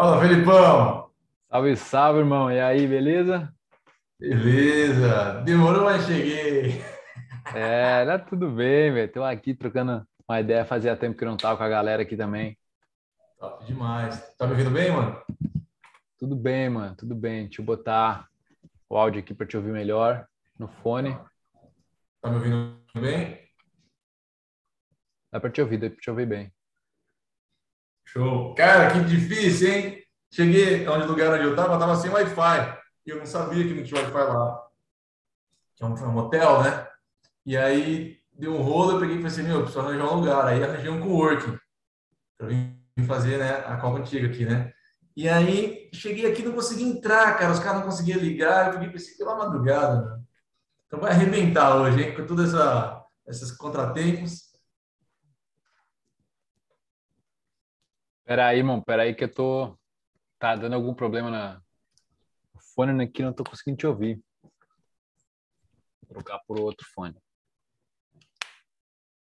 Fala, Felipão! Salve, salve, irmão. E aí, beleza? Beleza! Demorou, mas cheguei. É, tá tudo bem, velho. Tô aqui trocando uma ideia. Fazia tempo que não tava com a galera aqui também. Top demais. Tá me ouvindo bem, mano? Tudo bem, mano. Tudo bem. Deixa eu botar o áudio aqui para te ouvir melhor no fone. Tá me ouvindo bem? Dá para te ouvir, dá para te ouvir bem. Show. Cara, que difícil, hein? Cheguei onde lugar onde eu tava, tava sem Wi-Fi. E eu não sabia que não tinha Wi-Fi lá. Que é um, um hotel, né? E aí deu um rolo, eu peguei e falei assim, meu, preciso arranjar um lugar. Aí arranjei um coworking. Pra vir fazer, né, a Copa Antiga aqui, né? E aí cheguei aqui não consegui entrar, cara. Os caras não conseguiam ligar. Eu peguei pensei, pela madrugada, né? Então vai arrebentar hoje, hein? Com todos essa, esses contratempos. Peraí, irmão, peraí que eu tô. Tá dando algum problema na. O fone aqui não tô conseguindo te ouvir. Vou trocar por outro fone.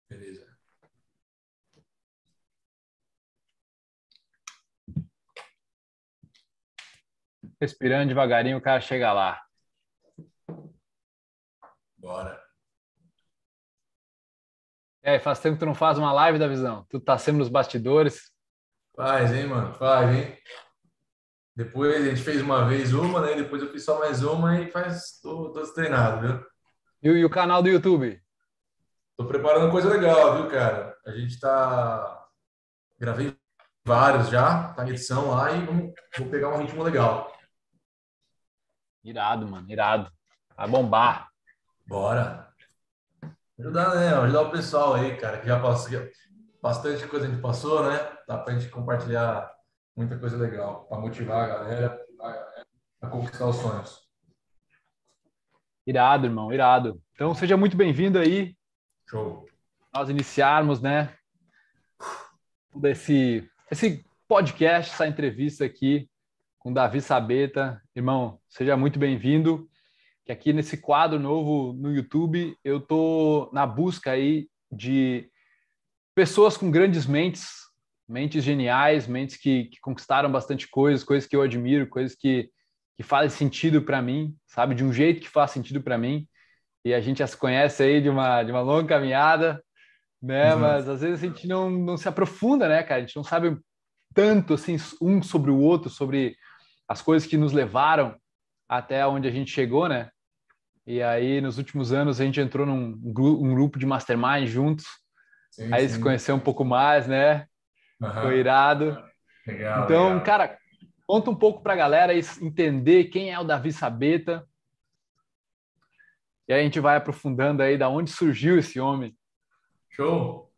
Beleza. Respirando devagarinho, o cara chega lá. Bora. É, faz tempo que tu não faz uma live da visão. Tu tá sempre nos bastidores. Faz, hein, mano? Faz, hein? Depois a gente fez uma vez uma, né? Depois eu fiz só mais uma e faz. Tô, tô treinado, viu? E, e o canal do YouTube? Tô preparando coisa legal, viu, cara? A gente tá. Gravei vários já, tá em edição lá e vamos... vou pegar um ritmo legal. Irado, mano, irado. Vai bombar. Bora. Ajudar, né? Ajudar o pessoal aí, cara, que já passou. Bastante coisa a gente passou, né? Dá pra gente compartilhar muita coisa legal, para motivar a galera, a a conquistar os sonhos. Irado, irmão, irado. Então seja muito bem-vindo aí. Show. Nós iniciarmos, né? Desse esse podcast, essa entrevista aqui com Davi Sabeta. Irmão, seja muito bem-vindo. Que aqui nesse quadro novo no YouTube, eu tô na busca aí de pessoas com grandes mentes, mentes geniais, mentes que, que conquistaram bastante coisas, coisas que eu admiro, coisas que, que fazem sentido para mim, sabe? De um jeito que faz sentido para mim. E a gente já se conhece aí de uma, de uma longa caminhada, né? Uhum. Mas às vezes a gente não, não se aprofunda, né, cara? A gente não sabe tanto assim um sobre o outro, sobre as coisas que nos levaram até onde a gente chegou, né? E aí, nos últimos anos, a gente entrou num um grupo de mastermind juntos. Sim, aí sim. se conheceu um pouco mais, né? Uhum. Foi irado. Legal, então, legal. cara, conta um pouco para a galera entender quem é o Davi Sabeta. E aí a gente vai aprofundando aí da onde surgiu esse homem. Show!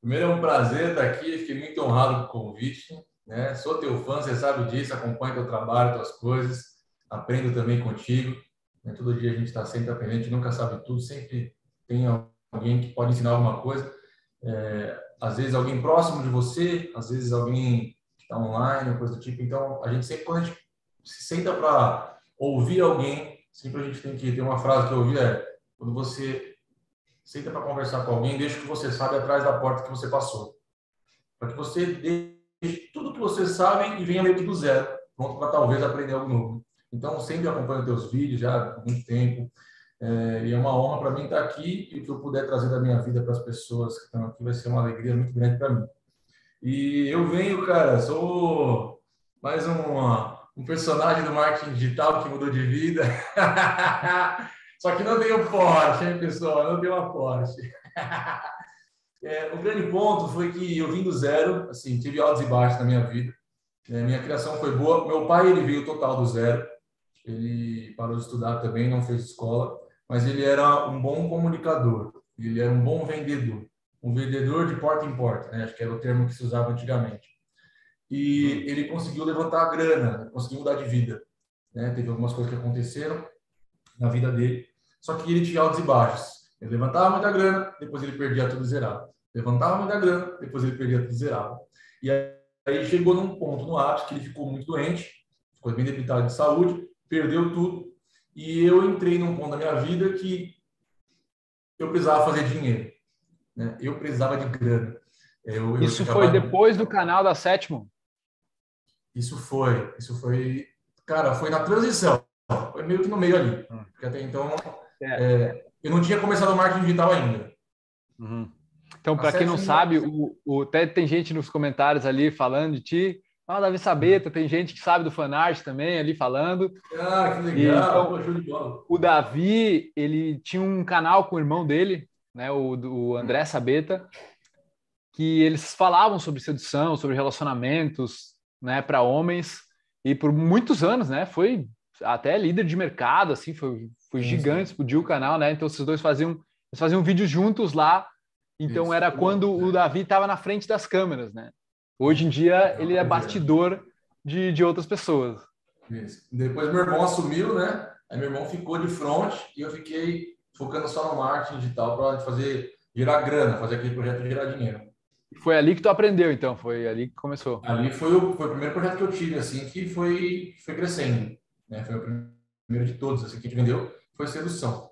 Primeiro é um prazer estar aqui, fiquei muito honrado com o convite. Né? Sou teu fã, você sabe disso, acompanho teu trabalho, tuas coisas, aprendo também contigo. Né? Todo dia a gente está sempre aprendendo, nunca sabe tudo, sempre tem alguém que pode ensinar alguma coisa. É, às vezes alguém próximo de você, às vezes alguém que está online, coisa do tipo. Então, a gente sempre, quando a gente se senta para ouvir alguém, sempre a gente tem que ter uma frase que eu ouvi é quando você senta para conversar com alguém, deixa o que você sabe atrás da porta que você passou. Para que você deixe tudo que você sabe e venha meio que do zero, pronto para talvez aprender algo novo. Então, sempre acompanho teus vídeos já há muito tempo. É, e é uma honra para mim estar aqui e o que eu puder trazer da minha vida para as pessoas que estão aqui vai ser uma alegria muito grande para mim. E eu venho, cara, sou mais um, um personagem do marketing digital que mudou de vida. Só que não tenho Porsche, hein, pessoal? Não tenho uma Porsche. é, o grande ponto foi que eu vim do zero, assim, tive altos e baixos na minha vida. É, minha criação foi boa. Meu pai, ele veio total do zero. Ele parou de estudar também, não fez escola, mas ele era um bom comunicador. Ele era um bom vendedor. Um vendedor de porta em porta, né? Acho que era o termo que se usava antigamente. E ele conseguiu levantar a grana, conseguiu mudar de vida. Né? Teve algumas coisas que aconteceram na vida dele. Só que ele tinha altos e baixos. Ele levantava muita grana, depois ele perdia tudo zerado. Levantava muita grana, depois ele perdia tudo zerado. E aí chegou num ponto no ápice que ele ficou muito doente, ficou bem debilitado de saúde, perdeu tudo. E eu entrei num ponto da minha vida que eu precisava fazer dinheiro. Né? Eu precisava de grana. Eu, Isso foi depois do canal da Sétimo? Isso foi, isso foi, cara, foi na transição, foi meio que no meio ali, hum. porque até então é. É, eu não tinha começado o marketing digital ainda. Uhum. Então, para quem não sabe, o, o, até tem gente nos comentários ali falando de ti. Ah, Davi Sabeta, tem gente que sabe do fanart também ali falando. Ah, que legal! E, então, o Davi, ele tinha um canal com o irmão dele, né, o, o André Sabeta, que eles falavam sobre sedução, sobre relacionamentos, né, para homens. E por muitos anos, né, foi até líder de mercado, assim, foi, foi gigante, explodiu o canal, né? Então, esses dois faziam, eles faziam vídeos juntos lá então Isso, era quando o Davi estava na frente das câmeras, né? Hoje em dia ele é bastidor de, de outras pessoas. Isso. Depois meu irmão assumiu, né? Aí meu irmão ficou de frente e eu fiquei focando só no marketing digital para fazer girar grana, fazer aquele projeto girar dinheiro. Foi ali que tu aprendeu, então? Foi ali que começou? Ali foi o, foi o primeiro projeto que eu tive, assim, que foi, foi crescendo. Né? Foi o primeiro de todos, assim, que a gente vendeu, foi sedução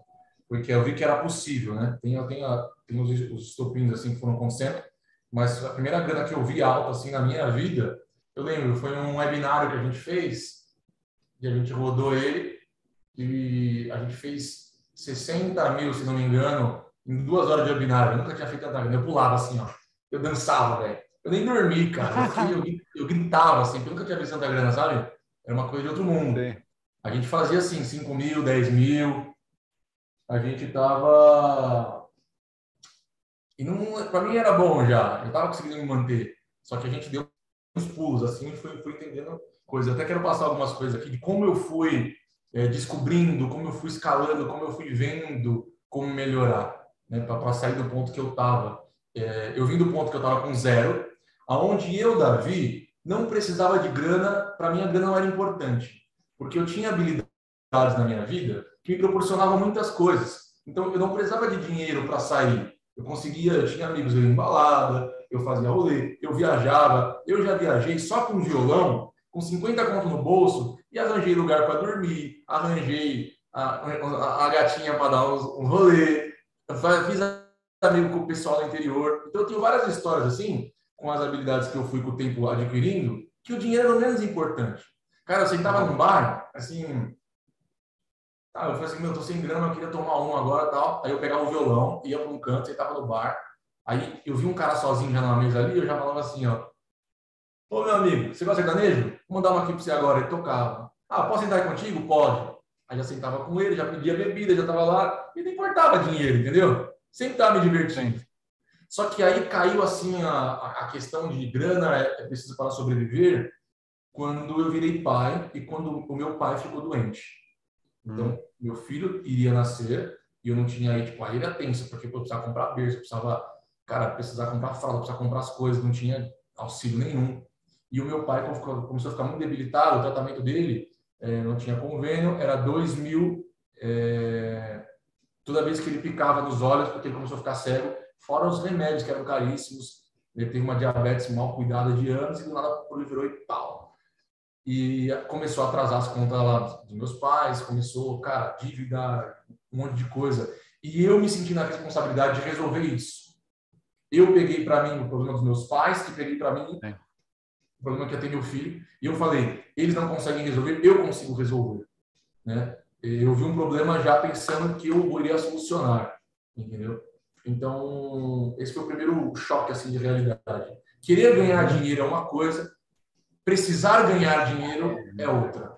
porque eu vi que era possível, né? Tem, tem, tem os, os estopins assim que foram acontecendo, mas a primeira grana que eu vi alta assim na minha vida, eu lembro, foi um webinário que a gente fez e a gente rodou ele e a gente fez 60 mil, se não me engano, em duas horas de webinário. Eu nunca tinha feito tanta grana. Eu pulava assim, ó. Eu dançava, velho. Eu nem dormi, cara. Eu, eu, eu, gritava, assim, eu nunca tinha visto tanta grana, sabe? Era uma coisa de outro mundo. Sim. A gente fazia assim, 5 mil, 10 mil, a gente tava e para mim era bom já eu tava conseguindo me manter só que a gente deu uns pulos assim e fui, entendendo coisas até quero passar algumas coisas aqui de como eu fui é, descobrindo como eu fui escalando como eu fui vendo como melhorar né para sair do ponto que eu tava é, eu vim do ponto que eu tava com zero aonde eu Davi não precisava de grana para mim a grana não era importante porque eu tinha habilidades na minha vida que me proporcionava muitas coisas. Então, eu não precisava de dinheiro para sair. Eu conseguia, tinha amigos, eu ia em balada, eu fazia rolê, eu viajava. Eu já viajei só com violão, com 50 conto no bolso, e arranjei lugar para dormir, arranjei a, a, a gatinha para dar um, um rolê, fiz amigo com o pessoal do interior. Então, eu tenho várias histórias assim, com as habilidades que eu fui com o tempo adquirindo, que o dinheiro era o menos importante. Cara, eu sentava num bar, assim, Tá, eu falei assim, meu, tô sem grana, eu queria tomar um agora tal. Aí eu pegava o violão, ia para um canto, sentava no bar. Aí eu vi um cara sozinho já na mesa ali, eu já falava assim, ó. Ô, meu amigo, você gosta de sertanejo? Vou mandar uma aqui para você agora. Ele tocava. Ah, posso sentar contigo? Pode. Aí já sentava com ele, já pedia bebida, já tava lá. E não importava dinheiro, entendeu? Sempre tava me divertindo. Só que aí caiu assim a, a questão de grana, é, é preciso para sobreviver, quando eu virei pai e quando o meu pai ficou doente. Então, hum. meu filho iria nascer e eu não tinha aí, tipo, a ilha tensa, porque eu precisava comprar berço, eu precisava, cara, precisar comprar fralda, precisava comprar as coisas, não tinha auxílio nenhum. E o meu pai começou a ficar muito debilitado, o tratamento dele é, não tinha convênio, era 2 mil é, toda vez que ele picava nos olhos, porque ele começou a ficar cego, fora os remédios que eram caríssimos. Ele teve uma diabetes mal cuidada de anos e do nada proliferou e pau e começou a atrasar as contas lá dos meus pais, começou, cara, dívida, um monte de coisa. E eu me senti na responsabilidade de resolver isso. Eu peguei para mim o problema dos meus pais, que peguei para mim é. o problema que ia ter meu filho, e eu falei, eles não conseguem resolver, eu consigo resolver, né? Eu vi um problema já pensando que eu iria solucionar, entendeu? Então, esse foi o primeiro choque assim de realidade. Querer ganhar dinheiro é uma coisa, Precisar ganhar dinheiro é outra.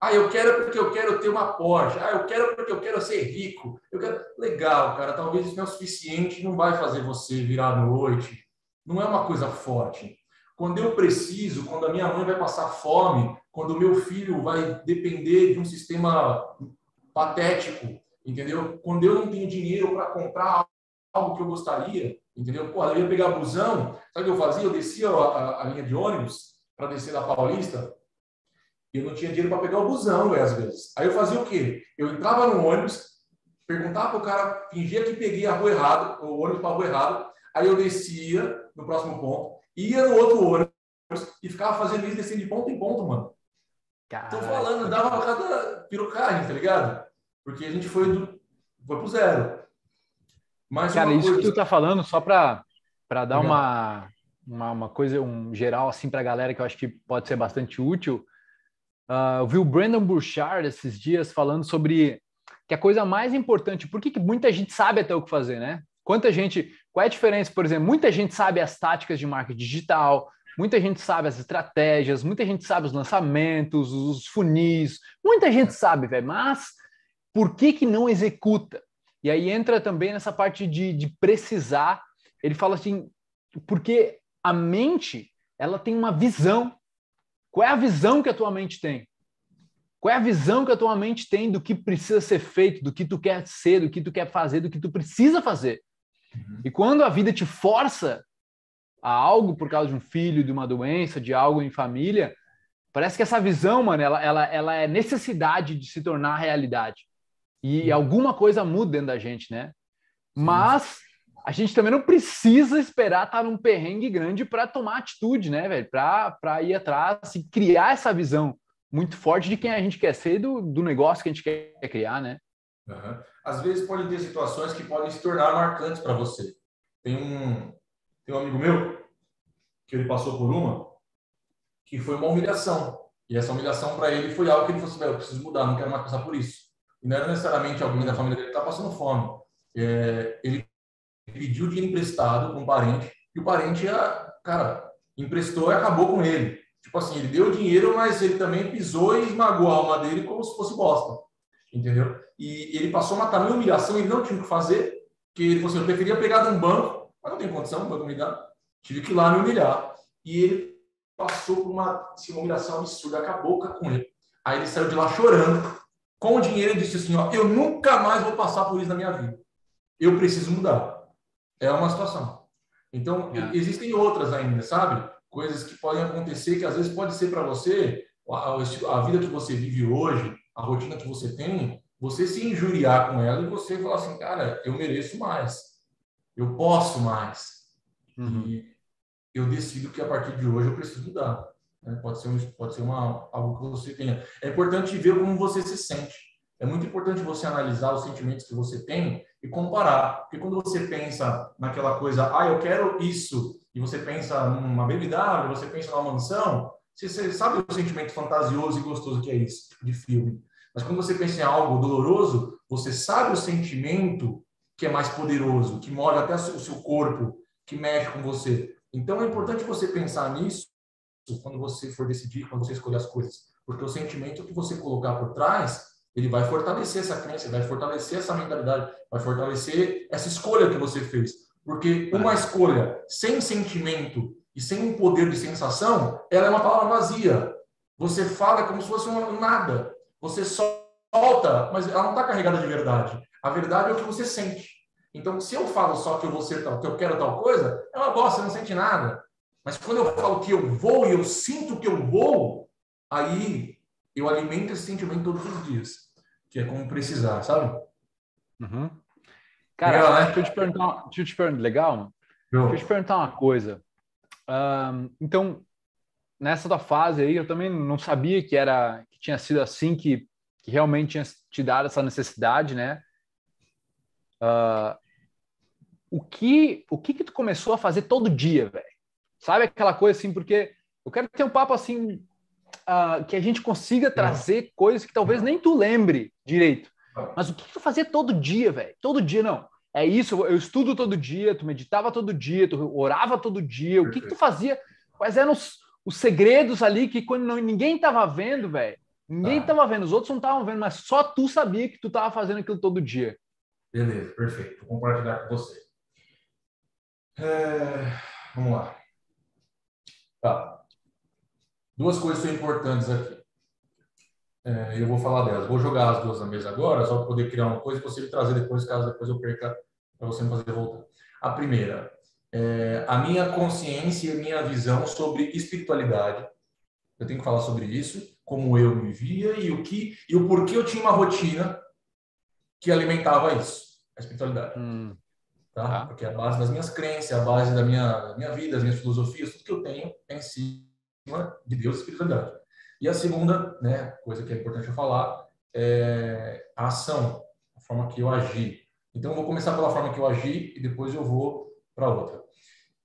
Ah, eu quero porque eu quero ter uma Porsche. Ah, eu quero porque eu quero ser rico. Eu quero... Legal, cara. Talvez isso não é o suficiente, não vai fazer você virar noite. Não é uma coisa forte. Quando eu preciso, quando a minha mãe vai passar fome, quando o meu filho vai depender de um sistema patético, entendeu? Quando eu não tenho dinheiro para comprar algo que eu gostaria, entendeu? Pô, eu ia pegar busão, sabe o que eu fazia? Eu descia a, a, a linha de ônibus, para descer da Paulista, e eu não tinha dinheiro para pegar o busão, às vezes. Aí eu fazia o quê? Eu entrava no ônibus, perguntava para o cara, fingia que peguei a rua errada, o ônibus para a rua errada, aí eu descia no próximo ponto, ia no outro ônibus e ficava fazendo isso descendo de ponto em ponto, mano. Caraca. Tô falando, dava cada pirocagem, tá ligado? Porque a gente foi do foi pro zero. Mas Cara, isso coisa... que tu tá falando, só para dar uma uma, uma coisa, um geral assim para a galera que eu acho que pode ser bastante útil. Uh, eu vi o Brandon Burchard esses dias falando sobre que a coisa mais importante, por que, muita gente sabe até o que fazer, né? Quanta gente, qual é a diferença, por exemplo, muita gente sabe as táticas de marketing digital, muita gente sabe as estratégias, muita gente sabe os lançamentos, os funis, muita gente sabe, velho, mas por que que não executa? E aí entra também nessa parte de, de precisar, ele fala assim, porque a mente, ela tem uma visão. Qual é a visão que a tua mente tem? Qual é a visão que a tua mente tem do que precisa ser feito, do que tu quer ser, do que tu quer fazer, do que tu precisa fazer? Uhum. E quando a vida te força a algo por causa de um filho, de uma doença, de algo em família, parece que essa visão, mano, ela, ela, ela é necessidade de se tornar realidade. E uhum. alguma coisa muda dentro da gente, né? Mas a gente também não precisa esperar estar num perrengue grande para tomar atitude, né, velho? Para ir atrás e criar essa visão muito forte de quem a gente quer ser do, do negócio que a gente quer criar, né? Uhum. Às vezes pode ter situações que podem se tornar marcantes para você. Tem um, tem um amigo meu que ele passou por uma que foi uma humilhação. E essa humilhação para ele foi algo que ele falou assim: eu preciso mudar, não quero mais passar por isso. E não era necessariamente alguém da família dele que estava passando fome. É, ele pediu dinheiro emprestado para um parente e o parente, cara, emprestou e acabou com ele. Tipo assim, ele deu dinheiro, mas ele também pisou e esmagou a alma dele como se fosse bosta. Entendeu? E ele passou uma tamanha humilhação, ele não tinha o que fazer, que ele falou assim, eu preferia pegar de um banco, mas não tem condição, o banco me dá. Tive que ir lá me humilhar. E ele passou por uma, assim, uma humilhação absurda, acabou com ele. Aí ele saiu de lá chorando, com o dinheiro e disse assim, ó, eu nunca mais vou passar por isso na minha vida. Eu preciso mudar. É uma situação. Então, é. existem outras ainda, sabe? coisas que podem acontecer que às vezes pode ser para você a, a, vida que você vive hoje, a rotina que você tem, você se injuriar com ela e você falar assim, cara, eu mereço mais, eu posso mais. Uhum. E eu decido que a partir de hoje eu preciso mudar. Né? Pode ser, um, pode ser uma, algo que você tenha. É importante ver como você se sente. É muito importante você analisar os sentimentos que você tem e comparar. Porque quando você pensa naquela coisa, ah, eu quero isso, e você pensa numa BMW, você pensa numa mansão, você, você sabe o sentimento fantasioso e gostoso que é esse tipo de filme. Mas quando você pensa em algo doloroso, você sabe o sentimento que é mais poderoso, que molha até o seu corpo, que mexe com você. Então é importante você pensar nisso quando você for decidir, quando você escolher as coisas, porque o sentimento que você colocar por trás, ele vai fortalecer essa crença, vai fortalecer essa mentalidade, vai fortalecer essa escolha que você fez. Porque uma escolha sem sentimento e sem um poder de sensação, ela é uma palavra vazia. Você fala como se fosse uma nada. Você solta, mas ela não está carregada de verdade. A verdade é o que você sente. Então, se eu falo só que eu vou ser tal, que eu quero tal coisa, é uma bosta, não sente nada. Mas quando eu falo que eu vou e eu sinto que eu vou, aí eu alimento esse sentimento todos os dias, que é como precisar, sabe? Uhum. Cara, legal, né? deixa, eu te perguntar, deixa eu te perguntar, legal? Deixa eu te perguntar uma coisa. Um, então, nessa tua fase aí, eu também não sabia que era que tinha sido assim que, que realmente tinha te dado essa necessidade, né? Uh, o que o que que tu começou a fazer todo dia, velho? Sabe aquela coisa assim, porque eu quero ter um papo assim uh, que a gente consiga trazer coisas que talvez nem tu lembre direito. Mas o que tu fazia todo dia, velho? Todo dia, não. É isso, eu estudo todo dia, tu meditava todo dia, tu orava todo dia. O que, que tu fazia? Quais eram os, os segredos ali que quando não, ninguém tava vendo, velho? Ninguém tá. tava vendo, os outros não estavam vendo, mas só tu sabia que tu tava fazendo aquilo todo dia. Beleza, perfeito. Vou compartilhar com você. É... Vamos lá. Tá. Duas coisas são importantes aqui. É, eu vou falar delas. Vou jogar as duas na mesa agora, só para poder criar uma coisa e você trazer depois, caso depois eu perca, para você não fazer voltar. A primeira, é, a minha consciência e a minha visão sobre espiritualidade. Eu tenho que falar sobre isso, como eu me via e o que e o porquê eu tinha uma rotina que alimentava isso, a espiritualidade. Hum. Tá? tá? Porque é a base das minhas crenças, a base da minha, da minha vida, das minhas filosofias, tudo que eu tenho é em cima de Deus e espiritualidade. E a segunda, né, coisa que é importante eu falar, é a ação, a forma que eu agi. Então, eu vou começar pela forma que eu agi e depois eu vou para outra.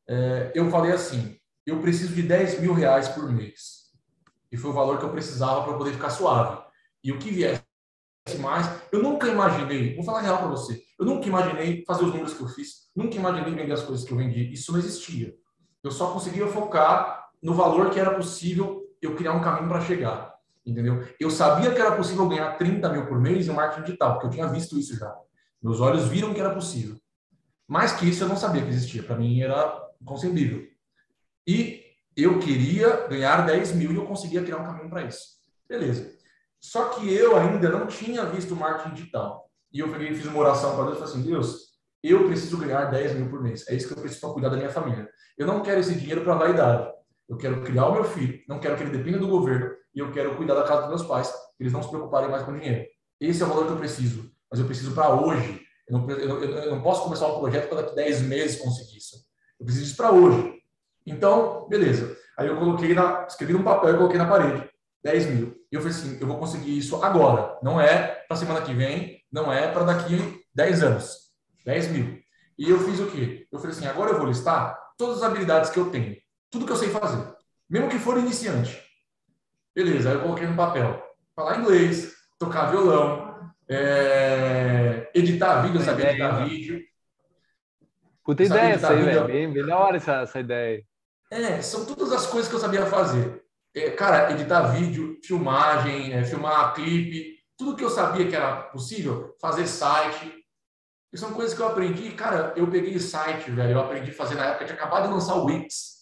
é, eu falei assim: eu preciso de 10 mil reais por mês. E foi o valor que eu precisava para poder ficar suave. E o que viesse mais, eu nunca imaginei, vou falar real para você, eu nunca imaginei fazer os números que eu fiz, nunca imaginei vender as coisas que eu vendi. Isso não existia. Eu só conseguia focar no valor que era possível eu criar um caminho para chegar. Entendeu? Eu sabia que era possível ganhar 30 mil por mês em marketing digital, porque eu tinha visto isso já. Meus olhos viram que era possível. Mais que isso, eu não sabia que existia. Para mim, era inconcebível. E eu queria ganhar 10 mil e eu conseguia criar um caminho para isso. Beleza. Só que eu ainda não tinha visto marketing digital. E eu fiz uma oração para Deus e falei assim: Deus, eu preciso ganhar 10 mil por mês. É isso que eu preciso para cuidar da minha família. Eu não quero esse dinheiro para vaidade. Eu quero criar o meu filho, não quero que ele dependa do governo e eu quero cuidar da casa dos meus pais, que eles não se preocuparem mais com dinheiro. Esse é o valor que eu preciso, mas eu preciso para hoje. Eu não, eu, eu não, posso começar um projeto para daqui 10 meses conseguir isso. Eu preciso disso para hoje. Então, beleza. Aí eu coloquei na, escrevi num papel e coloquei na parede 10 mil. E eu falei assim, eu vou conseguir isso agora. Não é para semana que vem, não é para daqui 10 anos. 10 mil. E eu fiz o quê? Eu falei assim, agora eu vou listar todas as habilidades que eu tenho. Tudo que eu sei fazer. Mesmo que for iniciante. Beleza, aí eu coloquei no papel. Falar inglês, tocar violão, é... editar vídeo, eu sabia editar vídeo. Puta ideia essa aí, velho. Bem, melhor essa, essa ideia. É, são todas as coisas que eu sabia fazer. É, cara, editar vídeo, filmagem, é, filmar clipe, tudo que eu sabia que era possível, fazer site. E são coisas que eu aprendi. Cara, eu peguei site, velho, eu aprendi a fazer na época, tinha acabado de lançar o Wix.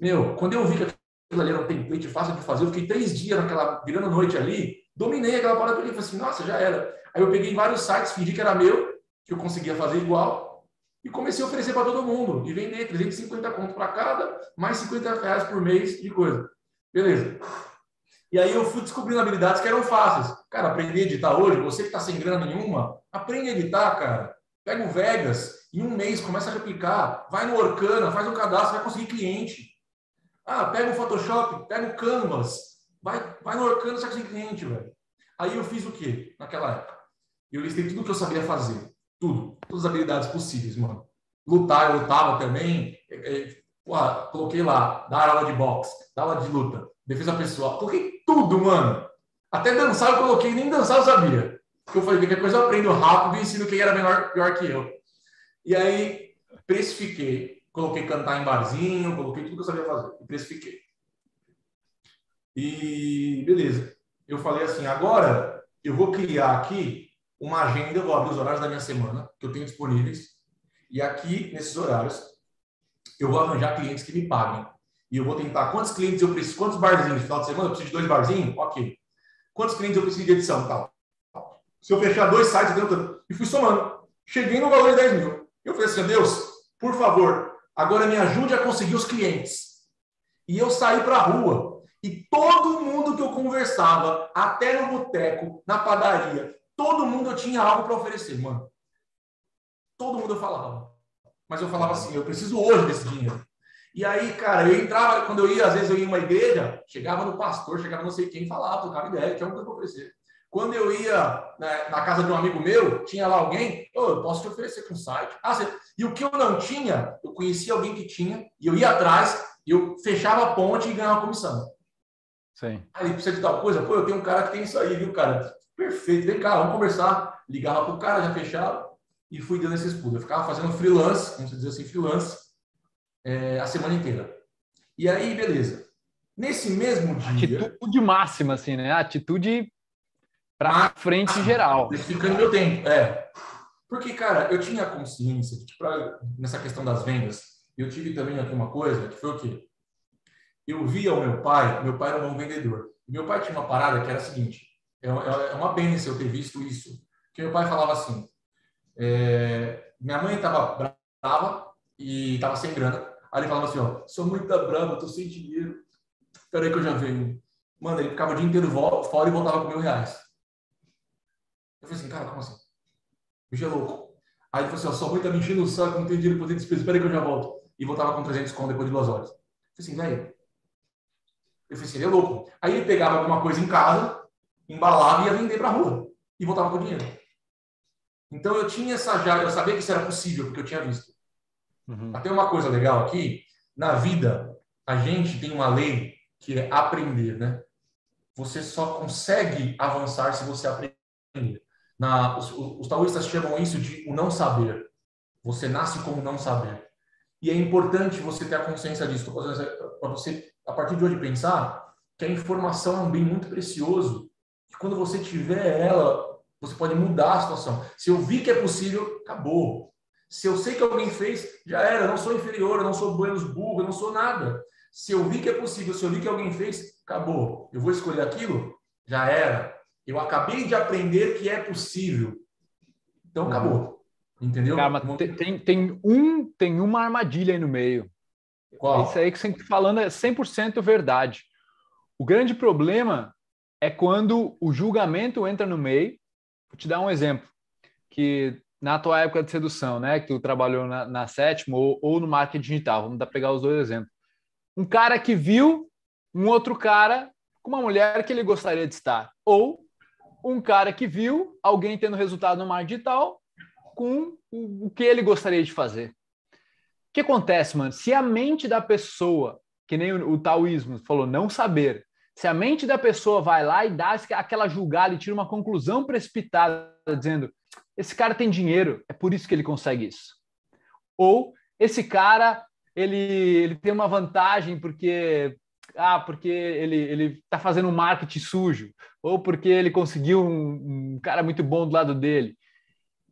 Meu, quando eu vi que aquilo ali era um template fácil de fazer, eu fiquei três dias naquela, virando noite ali, dominei aquela parada ali, falei assim, nossa, já era. Aí eu peguei vários sites, fingi que era meu, que eu conseguia fazer igual, e comecei a oferecer para todo mundo, e vender 350 conto para cada, mais 50 reais por mês de coisa. Beleza. E aí eu fui descobrindo habilidades que eram fáceis. Cara, aprender a editar hoje, você que está sem grana nenhuma, aprende a editar, cara. Pega o Vegas, em um mês começa a replicar, vai no Orkana, faz um cadastro, vai conseguir cliente. Ah, pega o Photoshop, pega o Canvas, vai, vai no Orkano, você consegue cliente, velho. Aí eu fiz o quê naquela época? Eu listei tudo que eu sabia fazer. Tudo. Todas as habilidades possíveis, mano. Lutar, eu lutava também. É, é, porra, coloquei lá, dar aula de boxe, dar aula de luta, defesa pessoal. Coloquei tudo, mano. Até dançar eu coloquei, nem dançar eu sabia. Porque eu falei, qualquer coisa eu aprendo rápido e ensino quem era menor, pior que eu. E aí, precifiquei coloquei cantar em barzinho, coloquei tudo que eu sabia fazer e precifiquei. E beleza. Eu falei assim, agora eu vou criar aqui uma agenda, eu vou abrir os horários da minha semana que eu tenho disponíveis e aqui nesses horários eu vou arranjar clientes que me paguem. E eu vou tentar quantos clientes eu preciso, quantos barzinhos final de semana eu preciso de dois barzinhos? OK. Quantos clientes eu preciso de edição, tal. Se eu fechar dois sites dentro e fui somando, cheguei no valor de 10 mil. Eu falei assim, Deus, por favor, Agora me ajude a conseguir os clientes. E eu saí para a rua. E todo mundo que eu conversava, até no boteco, na padaria, todo mundo eu tinha algo para oferecer, mano. Todo mundo eu falava. Mas eu falava assim, eu preciso hoje desse dinheiro. E aí, cara, eu entrava, quando eu ia, às vezes eu ia em uma igreja, chegava no pastor, chegava não sei quem, falava, trocava ideia, tinha coisa para oferecer. Quando eu ia né, na casa de um amigo meu, tinha lá alguém, oh, eu posso te oferecer com um site. Ah, você... E o que eu não tinha, eu conhecia alguém que tinha, e eu ia atrás, eu fechava a ponte e ganhava comissão. Sim. Aí ele precisa de tal coisa, pô, eu tenho um cara que tem isso aí, viu, cara? Perfeito, vem cá, vamos conversar. Ligava pro cara, já fechava, e fui dando esses pulos. Eu ficava fazendo freelance, como se diz assim, freelance, é, a semana inteira. E aí, beleza. Nesse mesmo dia. Atitude máxima, assim, né? Atitude para frente em geral. Ficando meu tempo, é. Porque, cara, eu tinha consciência de que pra, nessa questão das vendas, eu tive também aqui uma coisa, que foi o quê? Eu via o meu pai, meu pai era um bom vendedor. Meu pai tinha uma parada que era a seguinte, é, é uma bênção eu ter visto isso, que meu pai falava assim, é, minha mãe estava brava e estava sem grana, aí ele falava assim, ó, sou muito brava, tô sem dinheiro, peraí que eu já venho. Mano, ele ficava o dia inteiro fora e voltava com mil reais. Eu falei assim, cara, como assim? O bicho é louco. Aí ele falou assim, ó, sua mãe tá me enchendo o saco, não tem dinheiro pra poder despesa, espera que eu já volto. E voltava com 300 conto depois de duas horas. Eu falei assim, velho. Eu falei assim, ele é louco. Aí ele pegava alguma coisa em casa, embalava e ia vender pra rua. E voltava com o dinheiro. Então eu tinha essa já, eu sabia que isso era possível, porque eu tinha visto. Uhum. Até uma coisa legal aqui, na vida, a gente tem uma lei que é aprender, né? Você só consegue avançar se você aprender. Na, os, os taoístas chamam isso de o não saber. Você nasce como não saber. E é importante você ter a consciência disso, para você, a partir de hoje, pensar que a informação é um bem muito precioso, que quando você tiver ela, você pode mudar a situação. Se eu vi que é possível, acabou. Se eu sei que alguém fez, já era. Eu não sou inferior, eu não sou buenos burro, eu não sou nada. Se eu vi que é possível, se eu vi que alguém fez, acabou. Eu vou escolher aquilo, já era. Eu acabei de aprender que é possível. Então, uhum. acabou. Entendeu? Cara, tem, tem, um, tem uma armadilha aí no meio. Qual? Isso aí que você está falando é 100% verdade. O grande problema é quando o julgamento entra no meio. Vou te dar um exemplo. Que na tua época de sedução, né? Que tu trabalhou na, na sétima ou, ou no marketing digital. Vamos dar, pegar os dois exemplos. Um cara que viu um outro cara com uma mulher que ele gostaria de estar. Ou um cara que viu alguém tendo resultado no marketing digital com o, que ele gostaria de fazer. O que acontece, mano? Se a mente da pessoa, que nem o, taoísmo falou, não saber, se a mente da pessoa vai lá e dá aquela julgada e tira uma conclusão precipitada, dizendo esse cara tem dinheiro, é por isso que ele consegue isso. Ou esse cara ele, ele tem uma vantagem porque ah, porque ele ele está fazendo marketing sujo, ou porque ele conseguiu um, um cara muito bom do lado dele.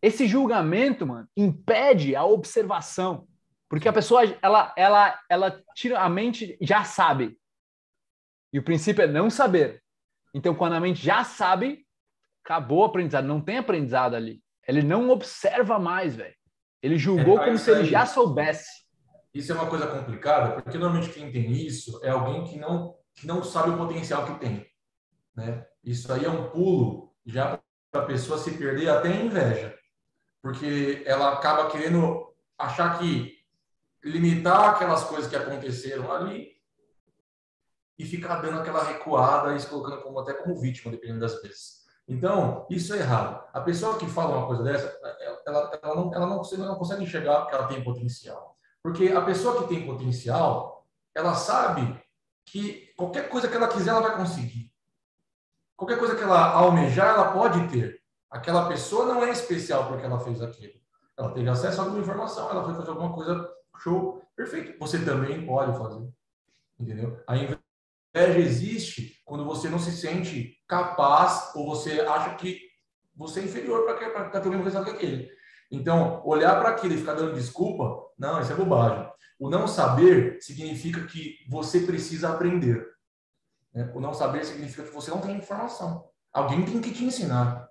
Esse julgamento, mano, impede a observação, porque a pessoa ela ela ela tira a mente já sabe. E o princípio é não saber. Então, quando a mente já sabe, acabou o aprendizado, não tem aprendizado ali. Ele não observa mais, velho. Ele julgou é, como se ele já soubesse. Isso é uma coisa complicada, porque normalmente quem tem isso é alguém que não que não sabe o potencial que tem, né? Isso aí é um pulo já para a pessoa se perder até inveja porque ela acaba querendo achar que limitar aquelas coisas que aconteceram ali e ficar dando aquela recuada e se colocando como, até como vítima, dependendo das vezes. Então, isso é errado. A pessoa que fala uma coisa dessa, ela, ela, não, ela não, consegue, não consegue enxergar que ela tem potencial. Porque a pessoa que tem potencial, ela sabe que qualquer coisa que ela quiser, ela vai conseguir. Qualquer coisa que ela almejar, ela pode ter. Aquela pessoa não é especial porque ela fez aquilo. Ela teve acesso a alguma informação, ela foi fazer alguma coisa, show, perfeito. Você também pode fazer. Entendeu? A inveja existe quando você não se sente capaz ou você acha que você é inferior para ter o mesmo resultado que aquele. Então, olhar para aquilo e ficar dando desculpa, não, isso é bobagem. O não saber significa que você precisa aprender. Né? O não saber significa que você não tem informação. Alguém tem que te ensinar.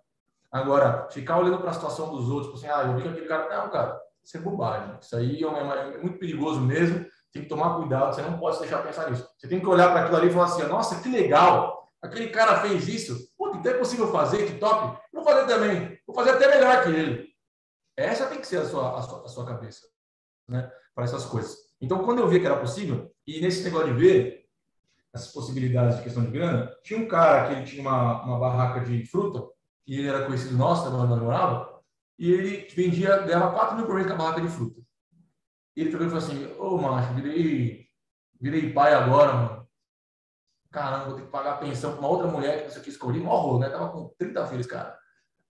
Agora, ficar olhando para a situação dos outros, tipo assim, ah, eu vi que aquele cara. Não, cara, isso é bobagem. Isso aí é, uma, é muito perigoso mesmo. Tem que tomar cuidado, você não pode se deixar pensar nisso. Você tem que olhar para aquilo ali e falar assim: nossa, que legal, aquele cara fez isso. Pô, que é possível fazer, que top. Vou fazer também. Vou fazer até melhor que ele. Essa tem que ser a sua, a sua, a sua cabeça, né? Para essas coisas. Então, quando eu vi que era possível, e nesse negócio de ver essas possibilidades de questão de grana, tinha um cara que ele tinha uma, uma barraca de fruta e ele era conhecido nosso, da onde namorava, e ele vendia, ganhava 4 mil por mês com a barraca de fruta. E ele pegou e falou assim, ô oh, macho, virei, virei pai agora, mano. Caramba, vou ter que pagar pensão para uma outra mulher que não sei o que escolhi, morro, né? Tava com 30 filhos, cara.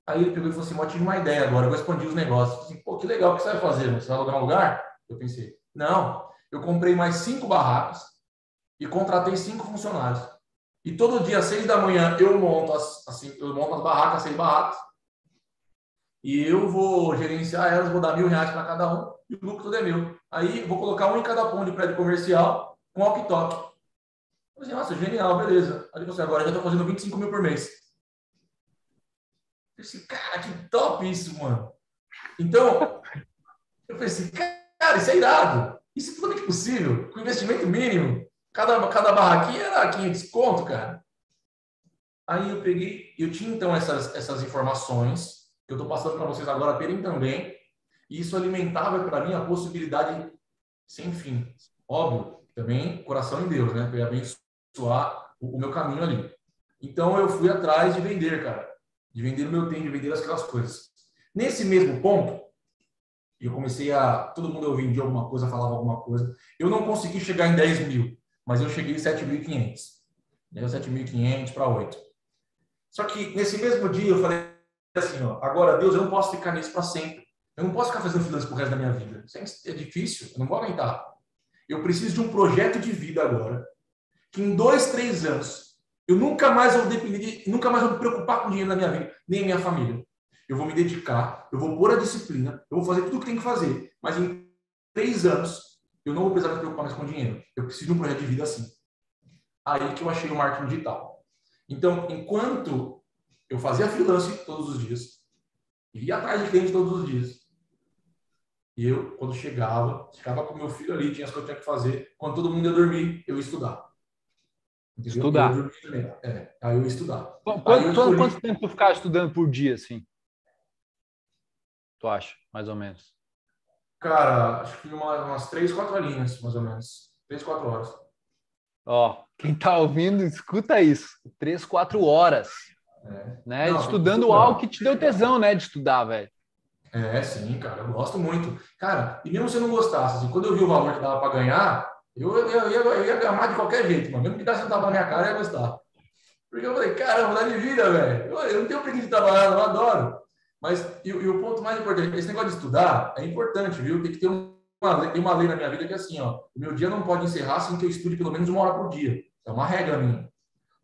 Aí ele pegou e falou assim, eu tive uma ideia agora, eu vou expandir os negócios. Assim, Pô, que legal, o que você vai fazer? Você vai alugar um lugar? Eu pensei, não, eu comprei mais cinco barracas e contratei cinco funcionários. E todo dia, às seis da manhã, eu monto as, assim, eu monto as barracas, seis barracas. E eu vou gerenciar elas, vou dar mil reais para cada um, e o lucro todo é meu. Aí vou colocar um em cada ponto de prédio comercial com walkie-talkie. Eu falei, nossa, genial, beleza. Aí você agora já estou fazendo 25 mil por mês. Eu falei, cara, que top isso, mano. Então, eu assim, cara, isso é irado. Isso é totalmente possível, com investimento mínimo. Cada, cada barraquinha era 500 conto, cara. Aí eu peguei, eu tinha então essas, essas informações, que eu estou passando para vocês agora terem também, e isso alimentava para mim a possibilidade sem fim. Óbvio, também coração em Deus, né? Para abençoar o, o meu caminho ali. Então eu fui atrás de vender, cara. De vender o meu tempo, de vender aquelas coisas. Nesse mesmo ponto, eu comecei a. Todo mundo eu vendia alguma coisa, falava alguma coisa. Eu não consegui chegar em 10 mil, mas eu cheguei em 7.500. Deu 7.500 para 8. Só que nesse mesmo dia eu falei assim: ó, agora, Deus, eu não posso ficar nisso para sempre. Eu não posso ficar fazendo freelance pro resto da minha vida. Isso é difícil, eu não vou aguentar. Eu preciso de um projeto de vida agora, que em dois, três anos, eu nunca mais vou depender, de, nunca mais vou me preocupar com dinheiro na minha vida, nem a minha família. Eu vou me dedicar, eu vou pôr a disciplina, eu vou fazer tudo o que tem que fazer. Mas em três anos, eu não vou precisar me preocupar mais com dinheiro. Eu preciso de um projeto de vida assim. Aí que eu achei o marketing digital. Então, enquanto eu fazia freelance todos os dias, ia atrás de clientes todos os dias, e eu, quando chegava, ficava com meu filho ali, tinha as coisas que eu tinha que fazer. Quando todo mundo ia dormir, eu ia estudar. Entendeu? Estudar. Eu é, aí eu ia estudar. Quanto, eu escolhi... quanto tempo tu ficava estudando por dia, assim? Tu acha, mais ou menos? Cara, acho que uma, umas três, quatro linhas, mais ou menos. Três, quatro horas. Ó, quem tá ouvindo, escuta isso. Três, quatro horas. É. Né? Não, Estudando algo que te deu tesão, né? De estudar, velho. É, sim, cara, eu gosto muito. Cara, e mesmo se eu não gostasse, assim, quando eu vi o valor que dava para ganhar, eu, eu, eu, ia, eu ia ganhar de qualquer jeito, mano. Mesmo que desse um tapa na minha cara, eu ia gostar. Porque eu falei, cara, mudar de vida, velho. Eu, eu, não tenho preguiça de trabalhar, eu adoro. Mas, e, e, o ponto mais importante, esse negócio de estudar é importante, viu? Tem que ter uma, tem uma lei na minha vida que é assim, ó. O meu dia não pode encerrar sem que eu estude pelo menos uma hora por dia. É uma regra minha.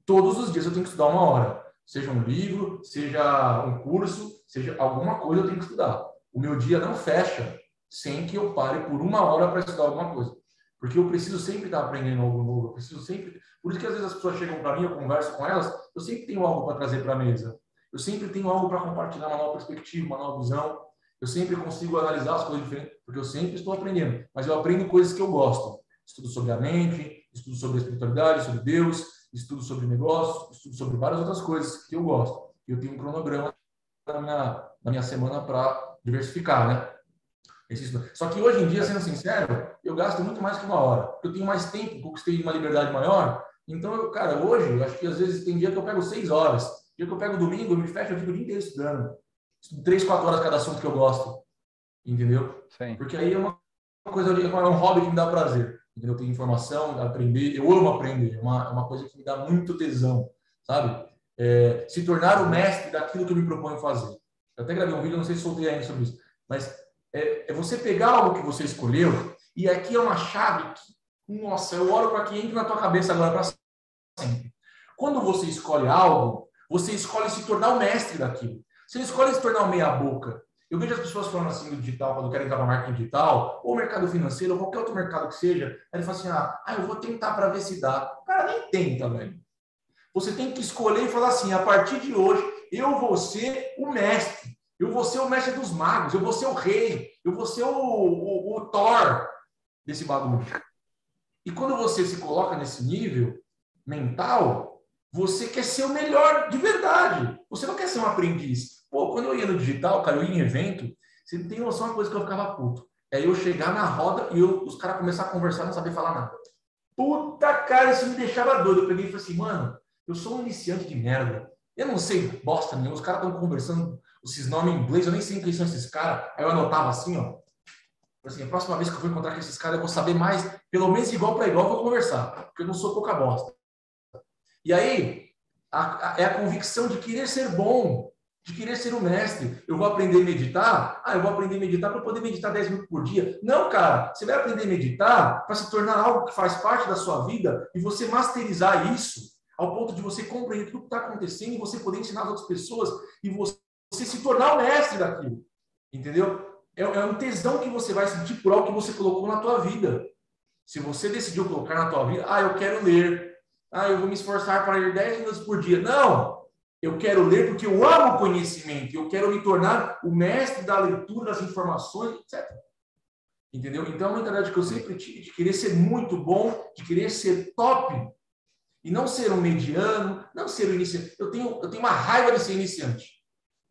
Todos os dias eu tenho que estudar uma hora. Seja um livro, seja um curso, seja alguma coisa eu tenho que estudar. O meu dia não fecha sem que eu pare por uma hora para estudar alguma coisa. Porque eu preciso sempre estar aprendendo algo novo. Eu preciso sempre. Por isso que às vezes as pessoas chegam para mim, eu converso com elas, eu sempre tenho algo para trazer para a mesa. Eu sempre tenho algo para compartilhar, uma nova perspectiva, uma nova visão. Eu sempre consigo analisar as coisas diferentes, porque eu sempre estou aprendendo. Mas eu aprendo coisas que eu gosto. Estudo sobre a mente, estudo sobre a espiritualidade, sobre Deus, estudo sobre negócios, estudo sobre várias outras coisas que eu gosto. Eu tenho um cronograma na minha, na minha semana para diversificar, né? Só que hoje em dia, sendo sincero, eu gasto muito mais que uma hora. Eu tenho mais tempo, conquistei uma liberdade maior. Então, eu, cara, hoje, eu acho que às vezes tem dia que eu pego seis horas. Dia que eu pego domingo, eu me fecho, eu fico o dia inteiro estudando. Estudo três, quatro horas cada assunto que eu gosto. Entendeu? Sim. Porque aí é uma coisa, é um hobby que me dá prazer. Entendeu? Tem informação, aprender. Eu amo aprender. É uma, é uma coisa que me dá muito tesão, sabe? É, se tornar o mestre daquilo que eu me proponho fazer. Eu até gravei um vídeo, não sei se soltei ainda sobre isso, mas é, é você pegar algo que você escolheu, e aqui é uma chave que, nossa, eu oro para que entre na tua cabeça agora para sempre. Quando você escolhe algo, você escolhe se tornar o mestre daquilo. Você escolhe se tornar o meia-boca. Eu vejo as pessoas falando assim do digital, quando querem entrar para marketing digital, ou mercado financeiro, ou qualquer outro mercado que seja, aí ele fala assim: ah, ah, eu vou tentar para ver se dá. Cara, nem tenta, velho. Você tem que escolher e falar assim: a partir de hoje, eu vou ser o mestre. Eu vou ser o mestre dos magos, eu vou ser o rei, eu vou ser o, o, o Thor desse bagulho. E quando você se coloca nesse nível mental, você quer ser o melhor de verdade. Você não quer ser um aprendiz. Pô, quando eu ia no digital, cara, eu ia em evento, você não tem noção uma coisa que eu ficava puto. É eu chegar na roda e eu, os caras começar a conversar e não saber falar nada. Puta cara, isso me deixava doido. Eu peguei e falei assim, mano, eu sou um iniciante de merda. Eu não sei bosta nenhuma. Os caras estão conversando esses nomes em inglês, eu nem sei quem são esses caras. Aí eu anotava assim, ó. Assim, a próxima vez que eu for encontrar com esses caras, eu vou saber mais, pelo menos igual para igual, vou conversar, porque eu não sou pouca bosta. E aí, a, a, é a convicção de querer ser bom, de querer ser o mestre. Eu vou aprender a meditar? Ah, eu vou aprender a meditar para poder meditar 10 minutos por dia. Não, cara, você vai aprender a meditar para se tornar algo que faz parte da sua vida e você masterizar isso ao ponto de você compreender tudo que está acontecendo e você poder ensinar as outras pessoas e você se tornar o mestre daquilo. Entendeu? É, é um tesão que você vai sentir por algo que você colocou na tua vida. Se você decidiu colocar na tua vida, ah, eu quero ler. Ah, eu vou me esforçar para ler 10 minutos por dia. Não! Eu quero ler porque eu amo conhecimento. Eu quero me tornar o mestre da leitura das informações, etc. Entendeu? Então, uma mentalidade que eu sempre tive de querer ser muito bom, de querer ser top. E não ser um mediano, não ser um iniciante. Eu tenho, eu tenho uma raiva de ser iniciante.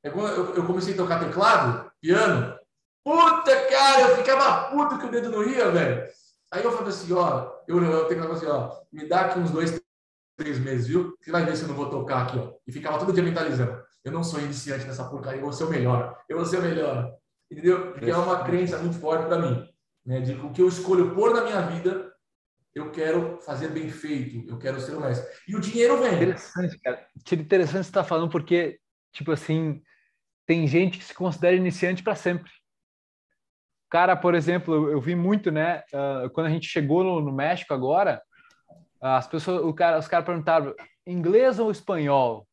É eu, eu comecei a tocar teclado, piano. Puta, cara, eu ficava puto que o dedo não ia, velho. Aí eu falei assim, ó, eu, eu teclado assim, ó, me dá aqui uns dois, três meses, viu? Você vai ver se eu não vou tocar aqui, ó. E ficava todo dia mentalizando. Eu não sou iniciante nessa porcaria, eu vou ser o melhor. Eu vou ser o melhor. entendeu? Porque é uma crença muito forte para mim, né? De que o que eu escolho pôr na minha vida, eu quero fazer bem feito, eu quero ser honesto. E o dinheiro vem. Interessante, cara. Interessante você estar tá falando porque, tipo assim, tem gente que se considera iniciante para sempre. Cara, por exemplo, eu vi muito, né? Uh, quando a gente chegou no, no México agora, as pessoas, o cara, os caras perguntaram inglês ou espanhol?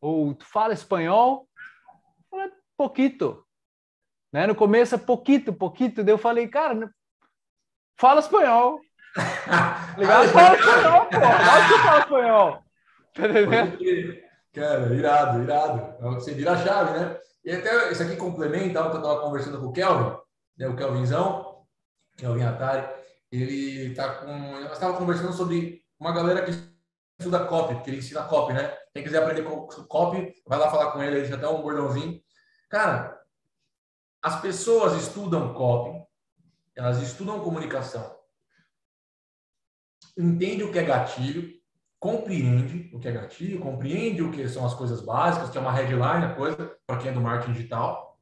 Ou tu fala espanhol? Falei, pouquito. Né? No começo é pouquito, pouquito. Daí eu falei, cara, fala espanhol. Legal? Fala espanhol, pô. Fala que fala espanhol. Tá Cara, irado, irado. Você vira a chave, né? E até isso aqui complementa o que eu estava conversando com o Kelvin, né? o Kelvinzão, Kelvin Atari. Ele tá com. Nós estava conversando sobre uma galera que estuda copy, porque ele ensina copy, né? Quem quiser aprender copy, vai lá falar com ele, ele já tem um bordãozinho. Cara, as pessoas estudam copy, elas estudam comunicação, entende o que é gatilho, compreende o que é gatilho, compreende o que são as coisas básicas, que é uma headline, a coisa, para quem é do marketing digital,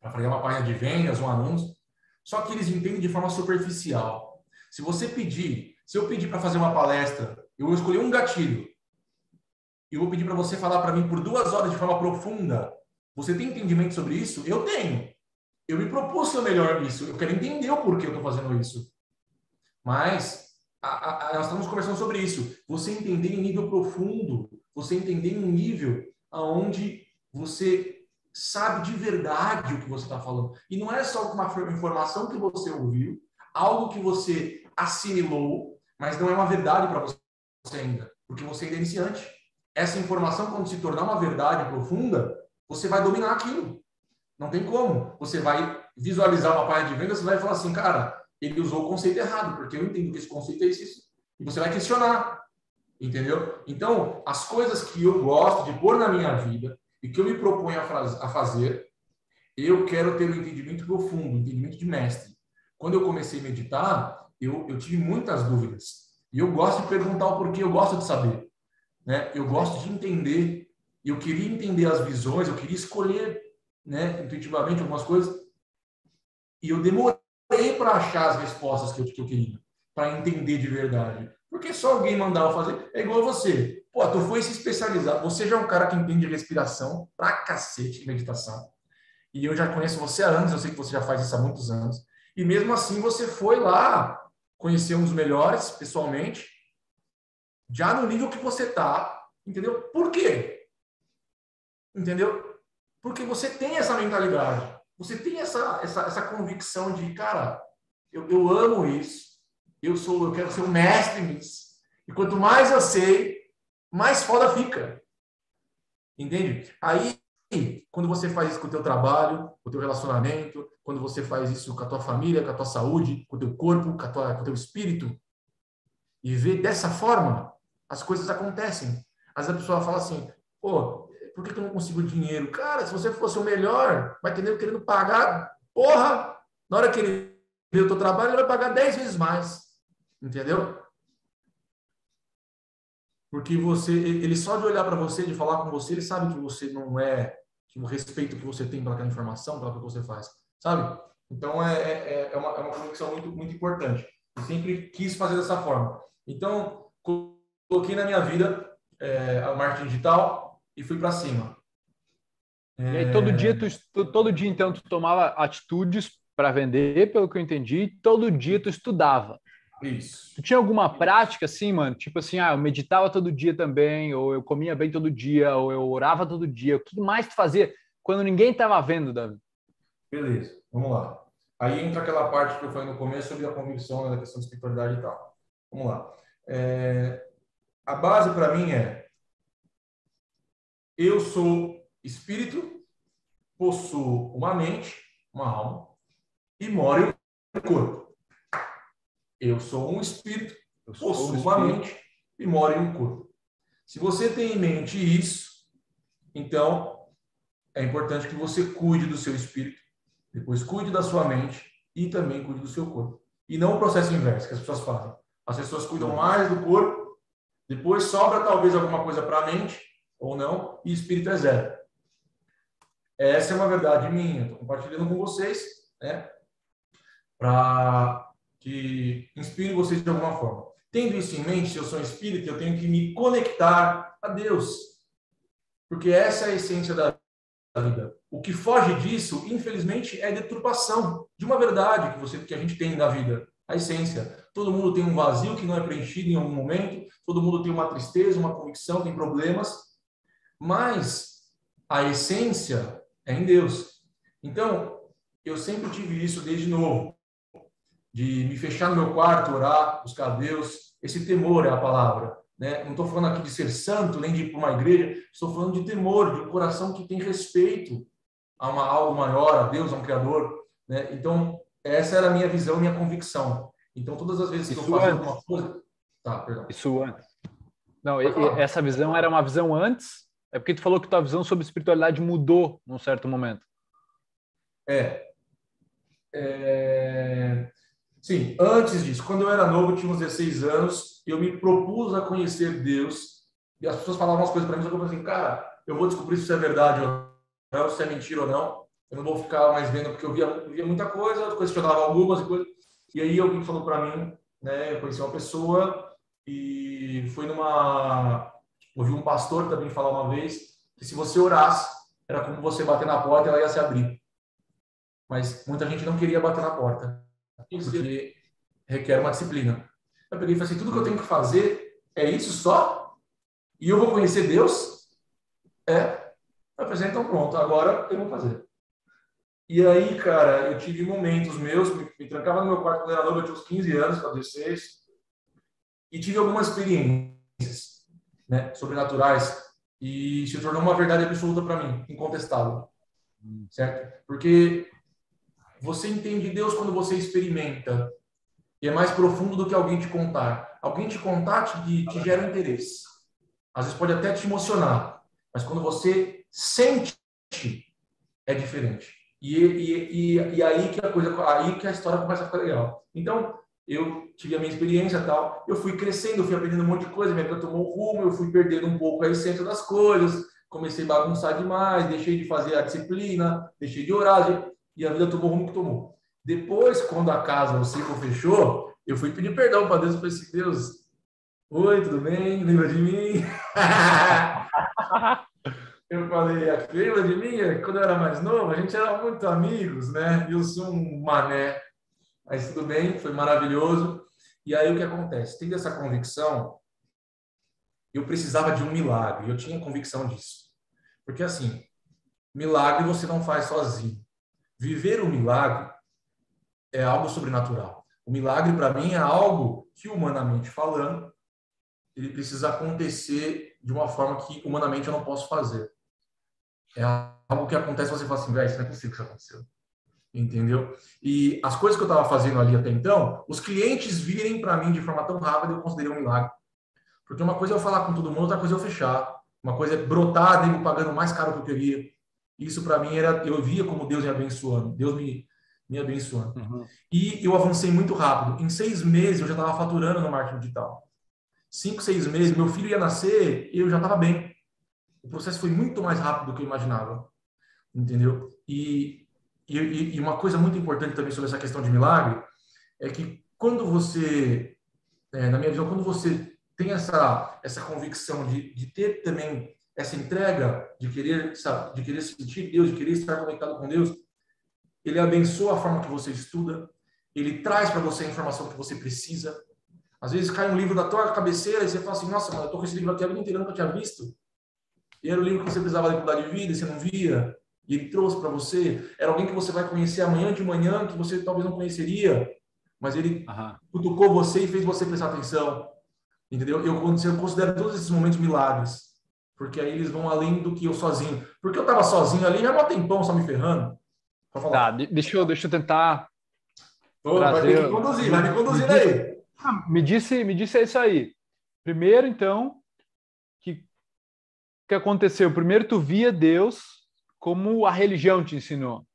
para fazer uma página de vendas, um anúncio. Só que eles entendem de forma superficial. Se você pedir, se eu pedir para fazer uma palestra, eu vou escolher um gatilho, e vou pedir para você falar para mim por duas horas de forma profunda. Você tem entendimento sobre isso? Eu tenho. Eu me propus ser melhor nisso. Eu quero entender o porquê eu estou fazendo isso. Mas a, a, nós estamos conversando sobre isso. Você entender em nível profundo, você entender em um nível aonde você sabe de verdade o que você está falando. E não é só uma informação que você ouviu, algo que você assimilou, mas não é uma verdade para você ainda, porque você ainda é iniciante. Essa informação, quando se tornar uma verdade profunda, você vai dominar aquilo. Não tem como. Você vai visualizar uma página de venda, você vai falar assim, cara, ele usou o conceito errado, porque eu entendo que esse conceito é isso. E você vai questionar, entendeu? Então, as coisas que eu gosto de pôr na minha vida e que eu me proponho a, fazer, eu quero ter um entendimento profundo, um entendimento de mestre. Quando eu comecei a meditar, eu, eu tive muitas dúvidas. E eu gosto de perguntar o porquê, eu gosto de saber. Né? Eu gosto de entender. Eu queria entender as visões, eu queria escolher né, intuitivamente algumas coisas. E eu demorei para achar as respostas que eu, que eu queria, para entender de verdade. Porque só alguém mandava fazer. É igual você. Pô, tu foi se especializar. Você já é um cara que entende respiração pra cacete de meditação. E eu já conheço você há anos, eu sei que você já faz isso há muitos anos. E mesmo assim você foi lá conhecer um dos melhores pessoalmente, já no nível que você tá, entendeu? Por quê? Entendeu? Porque você tem essa mentalidade você tem essa, essa, essa convicção de, cara, eu, eu amo isso, eu sou, eu quero ser um mestre nisso. E quanto mais eu sei, mais foda fica. Entende? Aí, quando você faz isso com o teu trabalho, com o teu relacionamento, quando você faz isso com a tua família, com a tua saúde, com o teu corpo, com, tua, com o teu espírito, e vê dessa forma, as coisas acontecem. Às vezes a pessoa fala assim, pô, por que, que eu não consigo dinheiro? Cara, se você fosse o melhor, vai ter nego querendo pagar. Porra! Na hora que ele vê o teu trabalho, ele vai pagar 10 vezes mais. Entendeu? Porque você, ele só de olhar para você, de falar com você, ele sabe que você não é, que o respeito que você tem pelaquela informação, pelo que você faz, sabe? Então é, é, é, uma, é uma conexão muito, muito importante. Eu sempre quis fazer dessa forma. Então, coloquei na minha vida é, a marketing digital, e fui para cima. E aí todo dia tu todo dia então tu tomava atitudes para vender, pelo que eu entendi, e todo dia tu estudava. Isso. Tu tinha alguma prática assim, mano? Tipo assim, ah, eu meditava todo dia também, ou eu comia bem todo dia, ou eu orava todo dia. O que mais tu fazia quando ninguém estava vendo, Davi? Beleza, vamos lá. Aí entra aquela parte que eu falei no começo sobre a convicção né, da questão de espiritualidade e tal. Vamos lá. É, a base para mim é eu sou espírito, possuo uma mente, uma alma e moro em um corpo. Eu sou um espírito, possuo um uma mente e moro em um corpo. Se você tem em mente isso, então é importante que você cuide do seu espírito, depois cuide da sua mente e também cuide do seu corpo. E não o processo inverso que as pessoas fazem. As pessoas cuidam mais do corpo, depois sobra talvez alguma coisa para a mente ou não, e espírito é zero. essa é uma verdade minha, estou compartilhando com vocês, né? Para que inspire vocês de alguma forma. Tendo isso em mente, se eu sou espírita, eu tenho que me conectar a Deus. Porque essa é a essência da vida. O que foge disso, infelizmente, é deturpação de uma verdade que você que a gente tem na vida, a essência. Todo mundo tem um vazio que não é preenchido em algum momento, todo mundo tem uma tristeza, uma convicção, tem problemas, mas a essência é em Deus. Então, eu sempre tive isso desde novo, de me fechar no meu quarto, orar, buscar Deus. Esse temor é a palavra. Né? Não estou falando aqui de ser santo, nem de ir para uma igreja, estou falando de temor, de um coração que tem respeito a uma, algo maior, a Deus, a um Criador. Né? Então, essa era a minha visão, minha convicção. Então, todas as vezes que Isso eu fazia antes. alguma coisa. Tá, perdão. Isso antes. Não, e essa visão era uma visão antes? É porque tu falou que tua visão sobre espiritualidade mudou num certo momento. É. É, Sim, antes disso, quando eu era novo, tinha uns 16 anos, eu me propus a conhecer Deus, e as pessoas falavam umas coisas para mim, eu falei assim, cara, eu vou descobrir se isso é verdade ou não, se é mentira ou não, eu não vou ficar mais vendo, porque eu via, via muita coisa, questionava algumas coisas, e aí alguém falou para mim, né, eu conheci uma pessoa, e foi numa... Ouvi um pastor também falar uma vez, que se você orasse, era como você bater na porta e ela ia se abrir. Mas muita gente não queria bater na porta porque requer uma disciplina. Eu peguei e falei assim, tudo que eu tenho que fazer é isso só? E eu vou conhecer Deus? É. Eu falei, então pronto, agora eu vou fazer. E aí, cara, eu tive momentos meus, me, me trancava no meu quarto quando era novo, eu tinha uns 15 anos, para 16, e tive algumas experiências né, sobrenaturais, e se tornou uma verdade absoluta para mim, incontestável. Certo? Porque você entende Deus quando você experimenta. E é mais profundo do que alguém te contar. Alguém te contar te, te gera interesse. Às vezes pode até te emocionar. Mas quando você sente, é diferente. E, e, e, e aí que a coisa, aí que a história começa a ficar legal. Então, eu tive a minha experiência tal. Eu fui crescendo, eu fui aprendendo um monte de coisa. Minha vida tomou um rumo, eu fui perdendo um pouco a essência das coisas. Comecei a bagunçar demais, deixei de fazer a disciplina, deixei de orar e a vida tomou o rumo que tomou. Depois, quando a casa, o ciclo fechou, eu fui pedir perdão para Deus. Eu falei assim, Deus, oi, tudo bem? Lembra de mim? eu falei, lembra de mim? Quando eu era mais novo, a gente era muito amigos, né? Eu sou um mané. Mas tudo bem, foi maravilhoso. E aí o que acontece? Tendo essa convicção, eu precisava de um milagre. Eu tinha convicção disso. Porque assim, milagre você não faz sozinho. Viver o milagre é algo sobrenatural. O milagre, para mim, é algo que, humanamente falando, ele precisa acontecer de uma forma que, humanamente, eu não posso fazer. É algo que acontece você fala assim, velho, isso não é possível que isso aconteceu. Entendeu? E as coisas que eu estava fazendo ali até então, os clientes virem para mim de forma tão rápida, eu considerei um milagre. Porque uma coisa é eu falar com todo mundo, outra coisa é eu fechar. Uma coisa é brotar, nego pagando mais caro do que eu queria. Isso para mim era, eu via como Deus me abençoando, Deus me, me abençoando. Uhum. E eu avancei muito rápido. Em seis meses eu já estava faturando no marketing digital. Cinco, seis meses, meu filho ia nascer, eu já estava bem. O processo foi muito mais rápido do que eu imaginava, entendeu? E, e, e uma coisa muito importante também sobre essa questão de milagre é que quando você, é, na minha visão, quando você tem essa essa convicção de, de ter também essa entrega de querer, de querer sentir Deus, de querer estar conectado com Deus, ele abençoa a forma que você estuda, ele traz para você a informação que você precisa. Às vezes cai um livro da tua cabeceira e você fala assim, nossa, mano, eu tô com esse livro aqui a vida inteira, nunca tinha visto. E era o livro que você precisava de mudar de vida e você não via. E ele trouxe para você. Era alguém que você vai conhecer amanhã de manhã, que você talvez não conheceria. Mas ele uhum. cutucou você e fez você prestar atenção. Entendeu? Eu, eu considero todos esses momentos milagres porque aí eles vão além do que eu sozinho. Porque eu tava sozinho ali, já há um tempão só me ferrando. Tá, deixa eu, deixa eu tentar. Ô, trazer... Vai ter que conduzir, vai me conduzir aí. Disse, ah, me disse, me disse isso aí. Primeiro, então, que que aconteceu? Primeiro, tu via Deus como a religião te ensinou.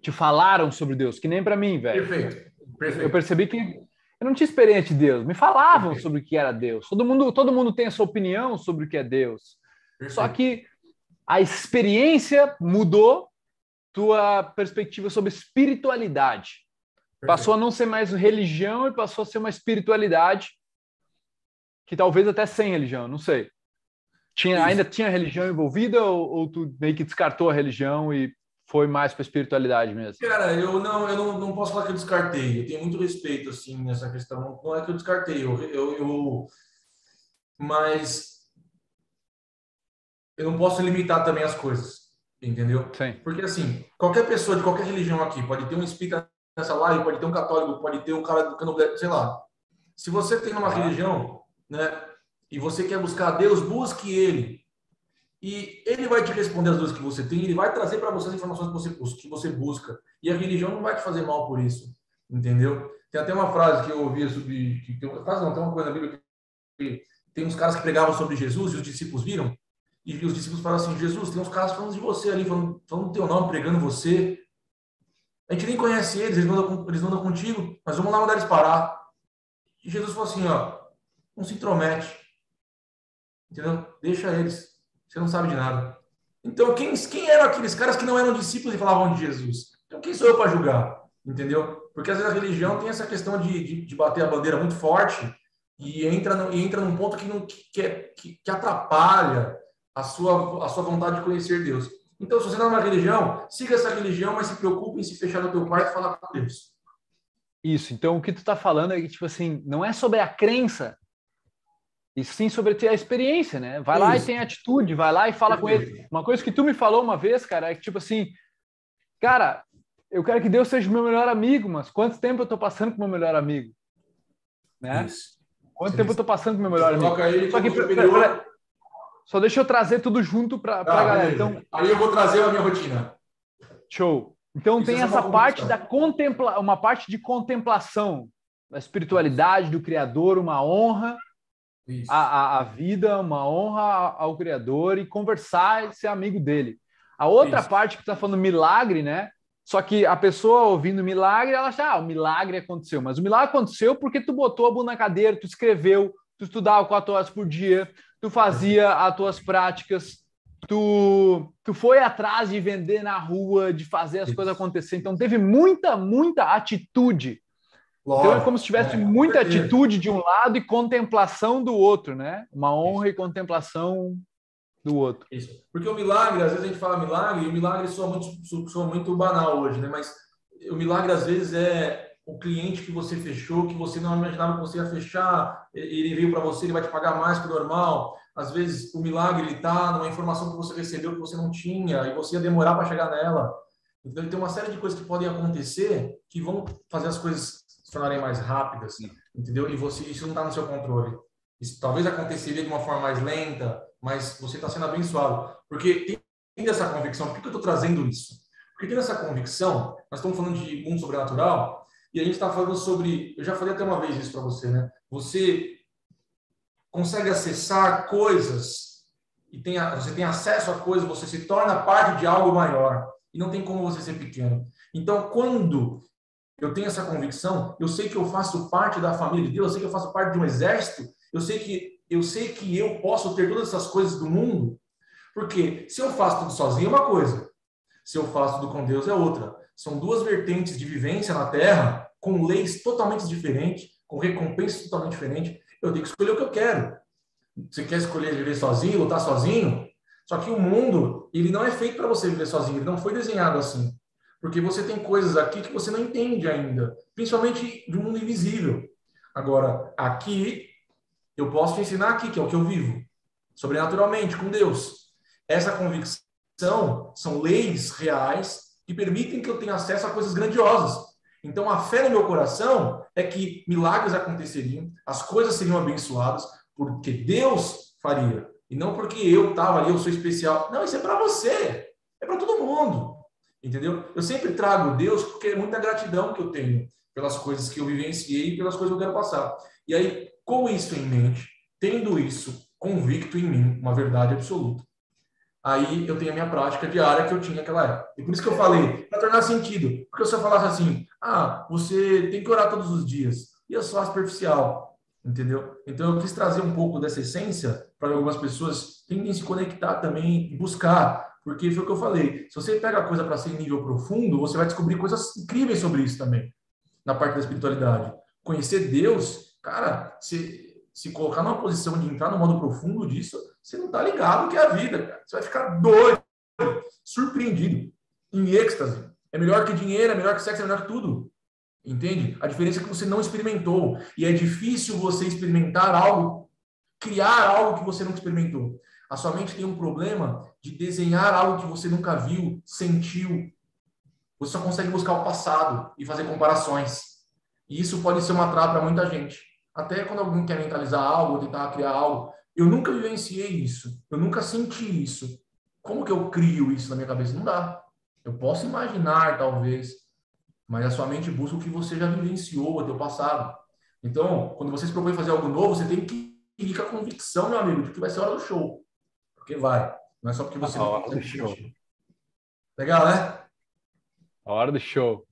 Te falaram sobre Deus, que nem para mim, velho. Perfeito. Perfeito. Eu percebi que eu não tinha experiência de Deus. Me falavam sobre o que era Deus. Todo mundo, todo mundo tem a sua opinião sobre o que é Deus. Perfeito. Só que a experiência mudou tua perspectiva sobre espiritualidade. Perfeito. Passou a não ser mais religião e passou a ser uma espiritualidade que talvez até sem religião, não sei. Tinha, ainda tinha religião envolvida ou, ou, tu meio que descartou a religião e foi mais para espiritualidade mesmo? Cara, eu não, eu não, não posso falar que eu descartei. Eu tenho muito respeito assim nessa questão. Não é que eu descartei, eu, eu, eu mas eu não posso limitar também as coisas, entendeu? Sim. Porque assim, qualquer pessoa de qualquer religião aqui pode ter um espírita nessa live, pode ter um católico, pode ter um cara do candomblé, sei lá. Se você tem uma religião, né, e você quer buscar Deus, busque Ele. E Ele vai te responder as dúvidas que você tem, Ele vai trazer para você as informações que você, que você busca. E a religião não vai te fazer mal por isso, entendeu? Tem até uma frase que eu ouvi sobre. Que, que, frase não, tem uma coisa na Bíblia que tem uns caras que pregavam sobre Jesus e os discípulos viram. E os discípulos falaram assim: Jesus, tem uns caras falando de você ali, falando, falando teu nome, pregando você. A gente nem conhece eles, eles andam, eles andam contigo, mas vamos lá mandar eles parar. E Jesus falou assim: ó, não se intromete. Entendeu? Deixa eles. Você não sabe de nada. Então, quem, quem eram aqueles caras que não eram discípulos e falavam de Jesus? Então, quem sou eu para julgar? Entendeu? Porque às vezes a religião tem essa questão de, de, de bater a bandeira muito forte e entra, no, e entra num ponto que, não, que, é, que, que atrapalha a sua, a sua vontade de conhecer Deus. Então, se você não é uma religião, siga essa religião, mas se preocupe em se fechar no teu quarto e falar com Deus. Isso. Então, o que tu está falando é que, tipo assim, não é sobre a crença, e sim sobre ter a experiência, né? Vai Isso. lá e tem atitude, vai lá e fala com ele. Uma coisa que tu me falou uma vez, cara, é que, tipo assim, cara, eu quero que Deus seja o meu melhor amigo, mas quanto tempo eu tô passando com o meu melhor amigo? Né? Isso. Quanto tempo eu tô passando com o meu melhor amigo? Só que, pra, pra, só deixa eu trazer tudo junto para ah, a galera. Então, aí eu vou trazer a minha rotina. Show. Então Isso tem é essa parte da contempla, uma parte de contemplação da espiritualidade do Criador, uma honra a, a, a, vida, uma honra ao Criador e conversar e ser amigo dele. A outra Isso. parte que está falando milagre, né? Só que a pessoa ouvindo milagre, ela acha, ah, o milagre aconteceu. Mas o milagre aconteceu porque tu botou a bunda na cadeira, tu escreveu, tu estudava quatro horas por dia, tu fazia as tuas práticas, tu, tu foi atrás de vender na rua, de fazer as Isso. coisas acontecer. Então teve muita, muita atitude Lógico, então é como se tivesse é, muita atitude de um lado e contemplação do outro, né? Uma honra Isso. e contemplação do outro. Isso. Porque o milagre, às vezes a gente fala milagre, e o milagre soa muito, soa muito banal hoje, né? Mas o milagre, às vezes, é o cliente que você fechou, que você não imaginava que você ia fechar, ele veio para você, ele vai te pagar mais que o normal. Às vezes, o milagre está numa informação que você recebeu que você não tinha e você ia demorar para chegar nela. Então, tem uma série de coisas que podem acontecer que vão fazer as coisas se tornarem mais rápidas, Sim. entendeu? E você isso não está no seu controle. Isso talvez aconteceria de uma forma mais lenta, mas você está sendo abençoado. Porque tem essa convicção. Por que eu estou trazendo isso? Porque tem essa convicção, nós estamos falando de mundo sobrenatural, e a gente está falando sobre. Eu já falei até uma vez isso para você, né? Você consegue acessar coisas e tem, você tem acesso a coisas, você se torna parte de algo maior. E não tem como você ser pequeno. Então, quando eu tenho essa convicção, eu sei que eu faço parte da família de Deus, eu sei que eu faço parte de um exército, eu sei que eu sei que eu posso ter todas essas coisas do mundo, porque se eu faço tudo sozinho é uma coisa, se eu faço tudo com Deus é outra. São duas vertentes de vivência na Terra com leis totalmente diferentes, com recompensas totalmente diferentes. Eu tenho que escolher o que eu quero. Você quer escolher viver sozinho, lutar sozinho? Só que o mundo, ele não é feito para você viver sozinho, ele não foi desenhado assim. Porque você tem coisas aqui que você não entende ainda, principalmente do mundo invisível. Agora, aqui, eu posso te ensinar aqui, que é o que eu vivo, sobrenaturalmente, com Deus. Essa convicção são leis reais que permitem que eu tenha acesso a coisas grandiosas. Então, a fé no meu coração é que milagres aconteceriam, as coisas seriam abençoadas, porque Deus faria. E não porque eu estava ali, eu sou especial. Não, isso é para você. É para todo mundo. Entendeu? Eu sempre trago Deus porque é muita gratidão que eu tenho pelas coisas que eu vivenciei e pelas coisas que eu quero passar. E aí, com isso em mente, tendo isso convicto em mim, uma verdade absoluta, aí eu tenho a minha prática diária que eu tinha naquela época. E por isso que eu falei, para tornar sentido. Porque se eu falasse assim, ah, você tem que orar todos os dias, e eu sou superficial. entendeu? Então eu quis trazer um pouco dessa essência para algumas pessoas tentem se conectar também e buscar, porque foi o que eu falei. Se você pega a coisa para ser em nível profundo, você vai descobrir coisas incríveis sobre isso também, na parte da espiritualidade. Conhecer Deus, cara, se, se colocar numa posição de entrar no modo profundo disso, você não tá ligado que é a vida, cara. Você vai ficar doido, surpreendido, em êxtase. É melhor que dinheiro, é melhor que sexo, é melhor que tudo. Entende? A diferença é que você não experimentou. E é difícil você experimentar algo, criar algo que você nunca experimentou. A sua mente tem um problema de desenhar algo que você nunca viu, sentiu. Você só consegue buscar o passado e fazer comparações. E isso pode ser uma trava para muita gente. Até quando alguém quer mentalizar algo, tentar criar algo. Eu nunca vivenciei isso. Eu nunca senti isso. Como que eu crio isso na minha cabeça? Não dá. Eu posso imaginar, talvez, mas a sua mente busca o que você já vivenciou, o teu passado. Então, quando você se propõe fazer algo novo, você tem que ir com a convicção, meu amigo, de que vai ser a hora do show. Porque vai. Não é só porque você a hora do show. Legal, né? A hora do show.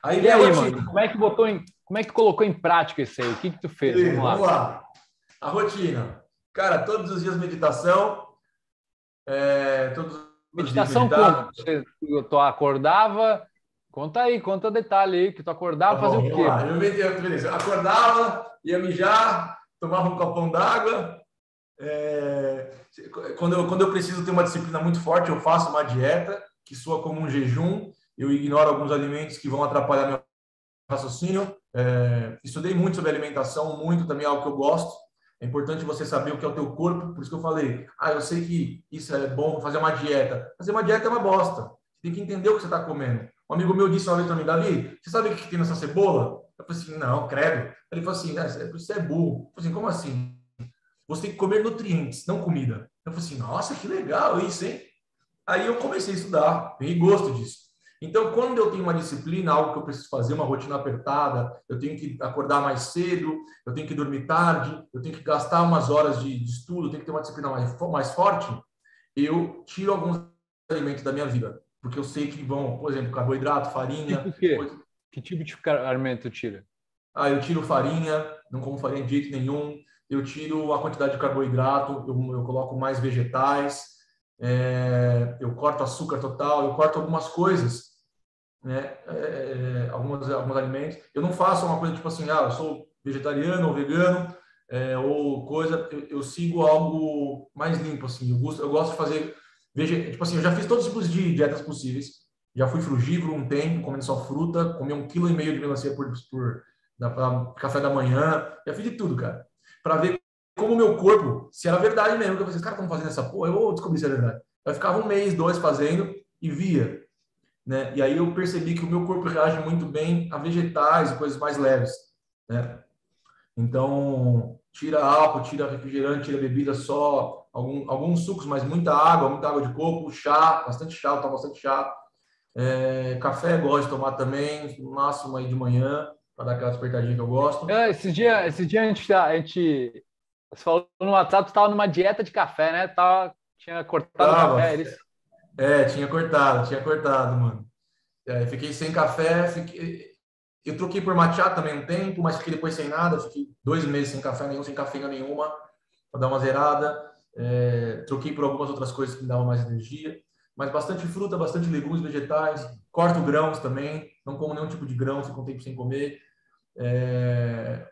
Aí, e aí, mano, como é que botou em, como é que colocou em prática isso aí? O que que tu fez? Sim, vamos, lá. vamos lá. A rotina. Cara, todos os dias meditação. É, meditação como? Você, tu acordava, Conta aí, conta detalhe aí, que tu acordava tá fazer o quê? Eu, beleza. eu acordava, ia mijar, tomava um copão d'água. É... Quando, eu, quando eu preciso ter uma disciplina muito forte, eu faço uma dieta que soa como um jejum. Eu ignoro alguns alimentos que vão atrapalhar meu raciocínio. É... Estudei muito sobre alimentação, muito também é algo que eu gosto. É importante você saber o que é o teu corpo, por isso que eu falei, ah, eu sei que isso é bom, fazer uma dieta. Fazer uma dieta é uma bosta. Você tem que entender o que você está comendo. Um amigo meu disse uma vez para mim, Davi, você sabe o que tem nessa cebola? Eu falei assim, não, credo. Ele falou assim, você é burro. Eu falei assim, como assim? Você tem que comer nutrientes, não comida. Eu falei assim, nossa, que legal isso, hein? Aí eu comecei a estudar, peguei gosto disso. Então, quando eu tenho uma disciplina, algo que eu preciso fazer, uma rotina apertada, eu tenho que acordar mais cedo, eu tenho que dormir tarde, eu tenho que gastar umas horas de, de estudo, eu tenho que ter uma disciplina mais, mais forte, eu tiro alguns alimentos da minha vida porque eu sei que vão, por exemplo, carboidrato, farinha. Tipo quê? Coisa... Que tipo de alimento tira? Ah, eu tiro farinha, não como farinha de jeito nenhum. Eu tiro a quantidade de carboidrato, eu, eu coloco mais vegetais, é, eu corto açúcar total, eu corto algumas coisas, né? É, é alguns, alguns alimentos. Eu não faço uma coisa tipo assim, ah, eu sou vegetariano ou vegano, é, ou coisa, eu, eu, sigo algo mais limpo, assim. Eu gosto, eu gosto de fazer Veja, tipo assim, eu já fiz todos os tipos de dietas possíveis. Já fui frugívoro um tempo, comendo só fruta, comi um quilo e meio de melancia por, por na, café da manhã. Já fiz de tudo, cara. Para ver como o meu corpo, se era verdade mesmo. Que eu falei, os caras estão fazendo essa porra, eu vou descobrir se é verdade. Eu ficava um mês, dois fazendo e via. Né? E aí eu percebi que o meu corpo reage muito bem a vegetais e coisas mais leves. Né? Então, tira álcool, tira refrigerante, tira bebida só, algum, alguns sucos, mas muita água, muita água de coco, chá, bastante chá, eu tomo bastante chá. É, café gosto de tomar também, no máximo aí de manhã, para dar aquela despertadinha que eu gosto. É, esse dia, esse dia a gente, a gente você falou no WhatsApp, você estava numa dieta de café, né? Tava, tinha cortado o café, eles... É, tinha cortado, tinha cortado, mano. É, fiquei sem café, fiquei... eu troquei por matcha também um tempo, mas fiquei depois sem nada, fiquei dois meses sem café nenhum, sem cafeína nenhuma, para dar uma zerada. É, troquei por algumas outras coisas que me davam mais energia, mas bastante fruta, bastante legumes, vegetais. Corto grãos também, não como nenhum tipo de grão, fico um tempo sem comer. É,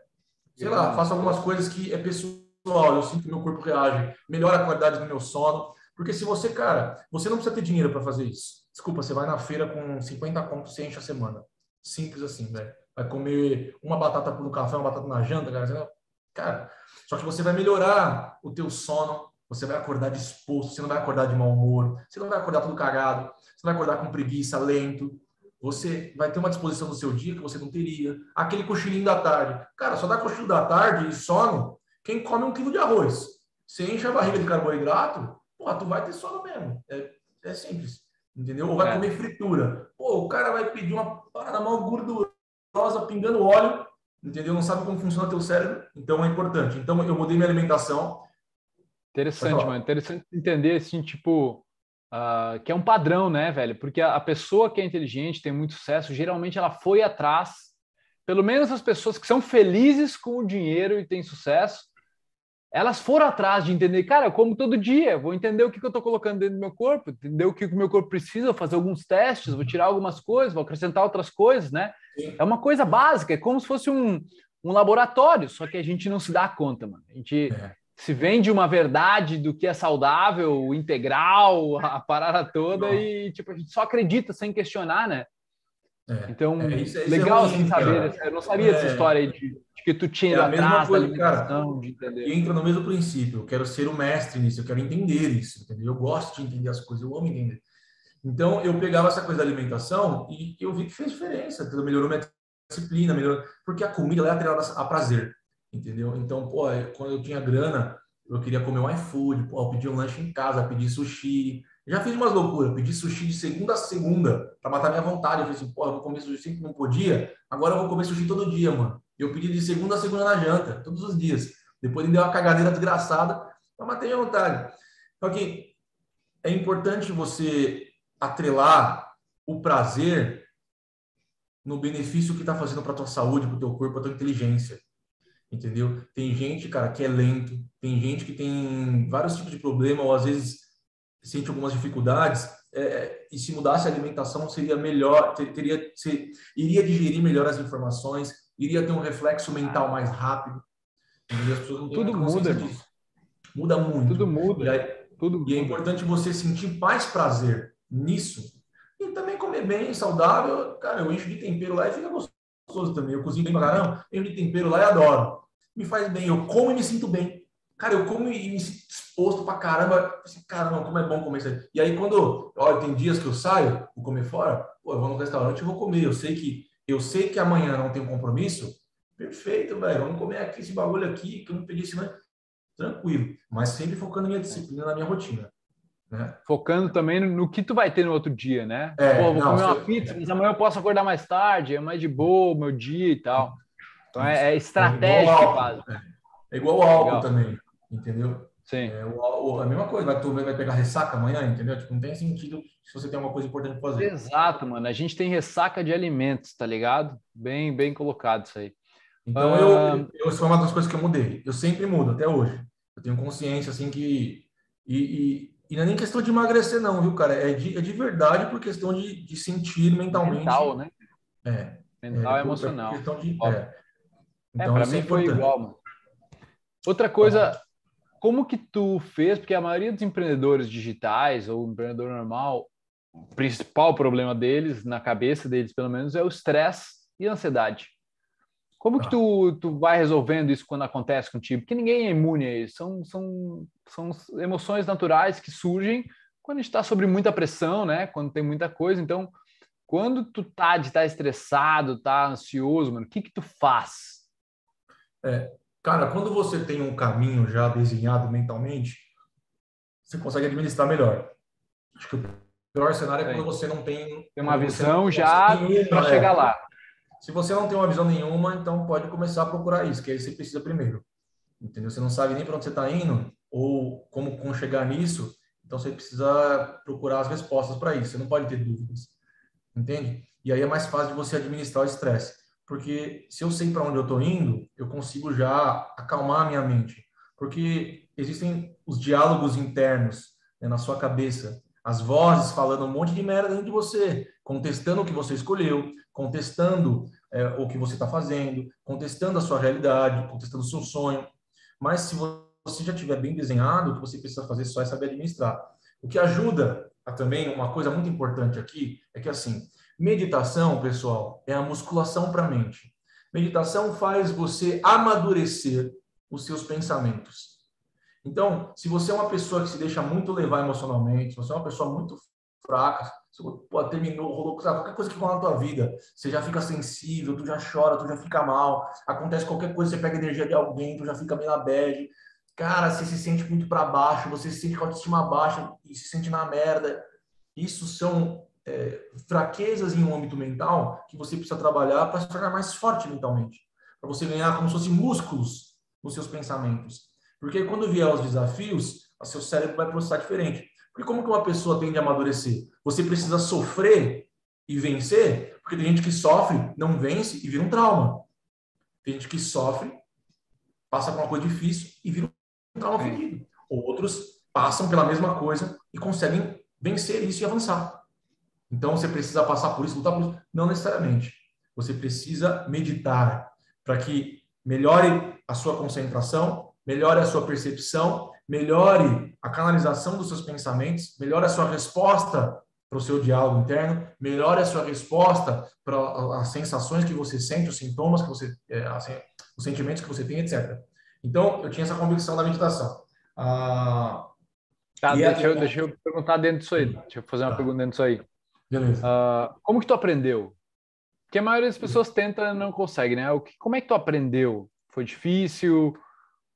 sei lá, faço algumas coisas que é pessoal, eu sinto que meu corpo reage, melhora a qualidade do meu sono. Porque se você, cara, você não precisa ter dinheiro para fazer isso. Desculpa, você vai na feira com 50 contos, você enche a semana. Simples assim, velho. Vai comer uma batata um café, uma batata na janta, cara. Cara, só que você vai melhorar o teu sono, você vai acordar disposto, você não vai acordar de mau humor, você não vai acordar todo cagado, você vai acordar com preguiça, lento. Você vai ter uma disposição no seu dia que você não teria. Aquele cochilinho da tarde. Cara, só dá cochilo da tarde e sono quem come um quilo de arroz. Você enche a barriga de carboidrato, pô, tu vai ter sono mesmo. É, é simples. Entendeu? Ou vai é. comer fritura. Pô, o cara vai pedir uma parada mal gordurosa, pingando óleo, entendeu? Não sabe como funciona teu cérebro, então é importante. Então eu mudei minha alimentação, Interessante, mano. Interessante entender, assim, tipo, uh, que é um padrão, né, velho? Porque a, a, pessoa que é inteligente, tem muito sucesso, geralmente ela foi atrás pelo menos as pessoas que são felizes com o dinheiro e têm sucesso, elas foram atrás de entender, cara, eu como todo dia, vou entender o que, que eu estou colocando dentro do meu corpo, entender o que o meu corpo precisa, vou fazer alguns testes, vou tirar algumas coisas, vou acrescentar outras coisas, né? Sim. É uma coisa básica, é como se fosse um, um laboratório, só que a gente não se dá conta, mano. A gente é. Se vende uma verdade do que é saudável, integral, a parada toda, e tipo, a gente só acredita sem questionar, né? É. Então, é, isso, isso legal é assim saber. Eu não sabia dessa é. história aí de que tu tinha é atrás coisa, da alimentação, cara, de entender. Entra no mesmo princípio. Eu quero ser o mestre nisso, eu quero entender isso, entendeu? Eu gosto de entender as coisas, eu amo entender. Então, eu pegava essa coisa da alimentação e eu vi que fez diferença. Melhorou minha disciplina, melhorou... Porque a comida é atrelada a prazer, entendeu? Então, pô, quando eu tinha grana, eu queria comer um iFood, pô, eu pedi um lanche em casa, pedi sushi. já fiz umas loucuras, pedi sushi de segunda a segunda para matar minha vontade. Eu falei assim, pô, eu vou comer sushi sempre não podia, agora eu vou comer sushi todo dia, mano. Eu pedi de segunda a segunda na janta, todos os dias. Depois ele deu uma cagadeira desgraçada, eu matei a vontade. Só que é importante você atrelar o prazer no benefício que está fazendo para tua saúde, para o teu corpo, para tua inteligência. Entendeu? Tem gente, cara, que é lento, tem gente que tem vários tipos de problema, ou às vezes sente algumas dificuldades, é, e se mudasse a alimentação seria melhor, teria, ser, iria digerir melhor as informações, iria ter um reflexo mental mais rápido. Tudo muda, disso. Muda muito. Tudo muda. E, aí, Tudo e é importante você sentir mais prazer nisso. E também comer bem, saudável. Cara, eu encho de tempero lá e fica gostoso também. Eu cozinho bem pra caramba, encho de tempero lá e adoro. Me faz bem. Eu como e me sinto bem. Cara, eu como e me sinto disposto pra caramba. Assim, caramba, como é bom comer isso aí. E aí, quando, olha, tem dias que eu saio, vou comer fora, pô, eu vou no restaurante e vou comer. Eu sei que eu sei que amanhã não tem um compromisso, perfeito, velho, vamos comer aqui esse bagulho aqui, que eu não pedi isso, né? Tranquilo, mas sempre focando na minha disciplina, na minha rotina. Né? Focando também no que tu vai ter no outro dia, né? É, Pô, vou não, comer uma pizza, mas amanhã eu posso acordar mais tarde, é mais de boa meu dia e tal. Então é, é estratégia é igual, é igual o álcool Legal. também, entendeu? Sim. É o, a mesma coisa, vai, tu vai pegar ressaca amanhã, entendeu? Tipo, não tem sentido se você tem alguma coisa importante para fazer. Exato, mano. A gente tem ressaca de alimentos, tá ligado? Bem, bem colocado isso aí. Então, eu, eu, eu, isso foi uma das coisas que eu mudei. Eu sempre mudo, até hoje. Eu tenho consciência, assim, que... E, e, e não é nem questão de emagrecer, não, viu, cara? É de, é de verdade por questão de, de sentir mentalmente. Mental, né? É. Mental e é, emocional. Questão de, é. é. Então, é, para mim foi igual, mano. Outra coisa como que tu fez? Porque a maioria dos empreendedores digitais ou empreendedor normal, o principal problema deles, na cabeça deles pelo menos, é o estresse e a ansiedade. Como que tu, tu vai resolvendo isso quando acontece contigo? Porque ninguém é imune a isso. São, são, são emoções naturais que surgem quando a gente está sobre muita pressão, né? Quando tem muita coisa. Então, quando tu tá de estar tá estressado, tá ansioso, mano, o que que tu faz? É, Cara, quando você tem um caminho já desenhado mentalmente, você consegue administrar melhor. Acho que o pior cenário é quando você não tem. Tem uma visão já para chegar lá. Se você não tem uma visão nenhuma, então pode começar a procurar isso, que aí você precisa primeiro. Entendeu? Você não sabe nem para onde você está indo ou como, como chegar nisso, então você precisa procurar as respostas para isso. Você não pode ter dúvidas. Entende? E aí é mais fácil de você administrar o estresse porque se eu sei para onde eu estou indo, eu consigo já acalmar a minha mente. Porque existem os diálogos internos né, na sua cabeça, as vozes falando um monte de merda dentro de você, contestando o que você escolheu, contestando é, o que você está fazendo, contestando a sua realidade, contestando o seu sonho. Mas se você já tiver bem desenhado, o que você precisa fazer só é saber administrar. O que ajuda a, também, uma coisa muito importante aqui, é que assim, Meditação, pessoal, é a musculação para a mente. Meditação faz você amadurecer os seus pensamentos. Então, se você é uma pessoa que se deixa muito levar emocionalmente, se você é uma pessoa muito fraca, se pô, terminou, rolou qualquer coisa que rola na tua vida, você já fica sensível, tu já chora, tu já fica mal, acontece qualquer coisa, você pega energia de alguém, tu já fica meio na bad. Cara, você se sente muito para baixo, você se sente com a autoestima baixa e se sente na merda. Isso são é, fraquezas em um âmbito mental que você precisa trabalhar para se tornar mais forte mentalmente, para você ganhar como se fosse músculos nos seus pensamentos. Porque quando vier os desafios, o seu cérebro vai processar diferente. Porque como que uma pessoa tende a amadurecer? Você precisa sofrer e vencer, Porque tem gente que sofre, não vence e vira um trauma. Tem gente que sofre, passa por uma coisa difícil e vira um trauma ferido. Outros passam pela mesma coisa e conseguem vencer isso e avançar. Então você precisa passar por isso, lutar por isso? Não necessariamente. Você precisa meditar para que melhore a sua concentração, melhore a sua percepção, melhore a canalização dos seus pensamentos, melhore a sua resposta para o seu diálogo interno, melhore a sua resposta para as sensações que você sente, os sintomas que você, assim, os sentimentos que você tem, etc. Então, eu tinha essa convicção da meditação. Ah, tá, deixa, eu, deixa eu perguntar dentro disso aí. Deixa eu fazer uma tá. pergunta dentro disso aí. Beleza. Uh, como que tu aprendeu? Porque a maioria das pessoas tenta e não consegue, né? O que, como é que tu aprendeu? Foi difícil?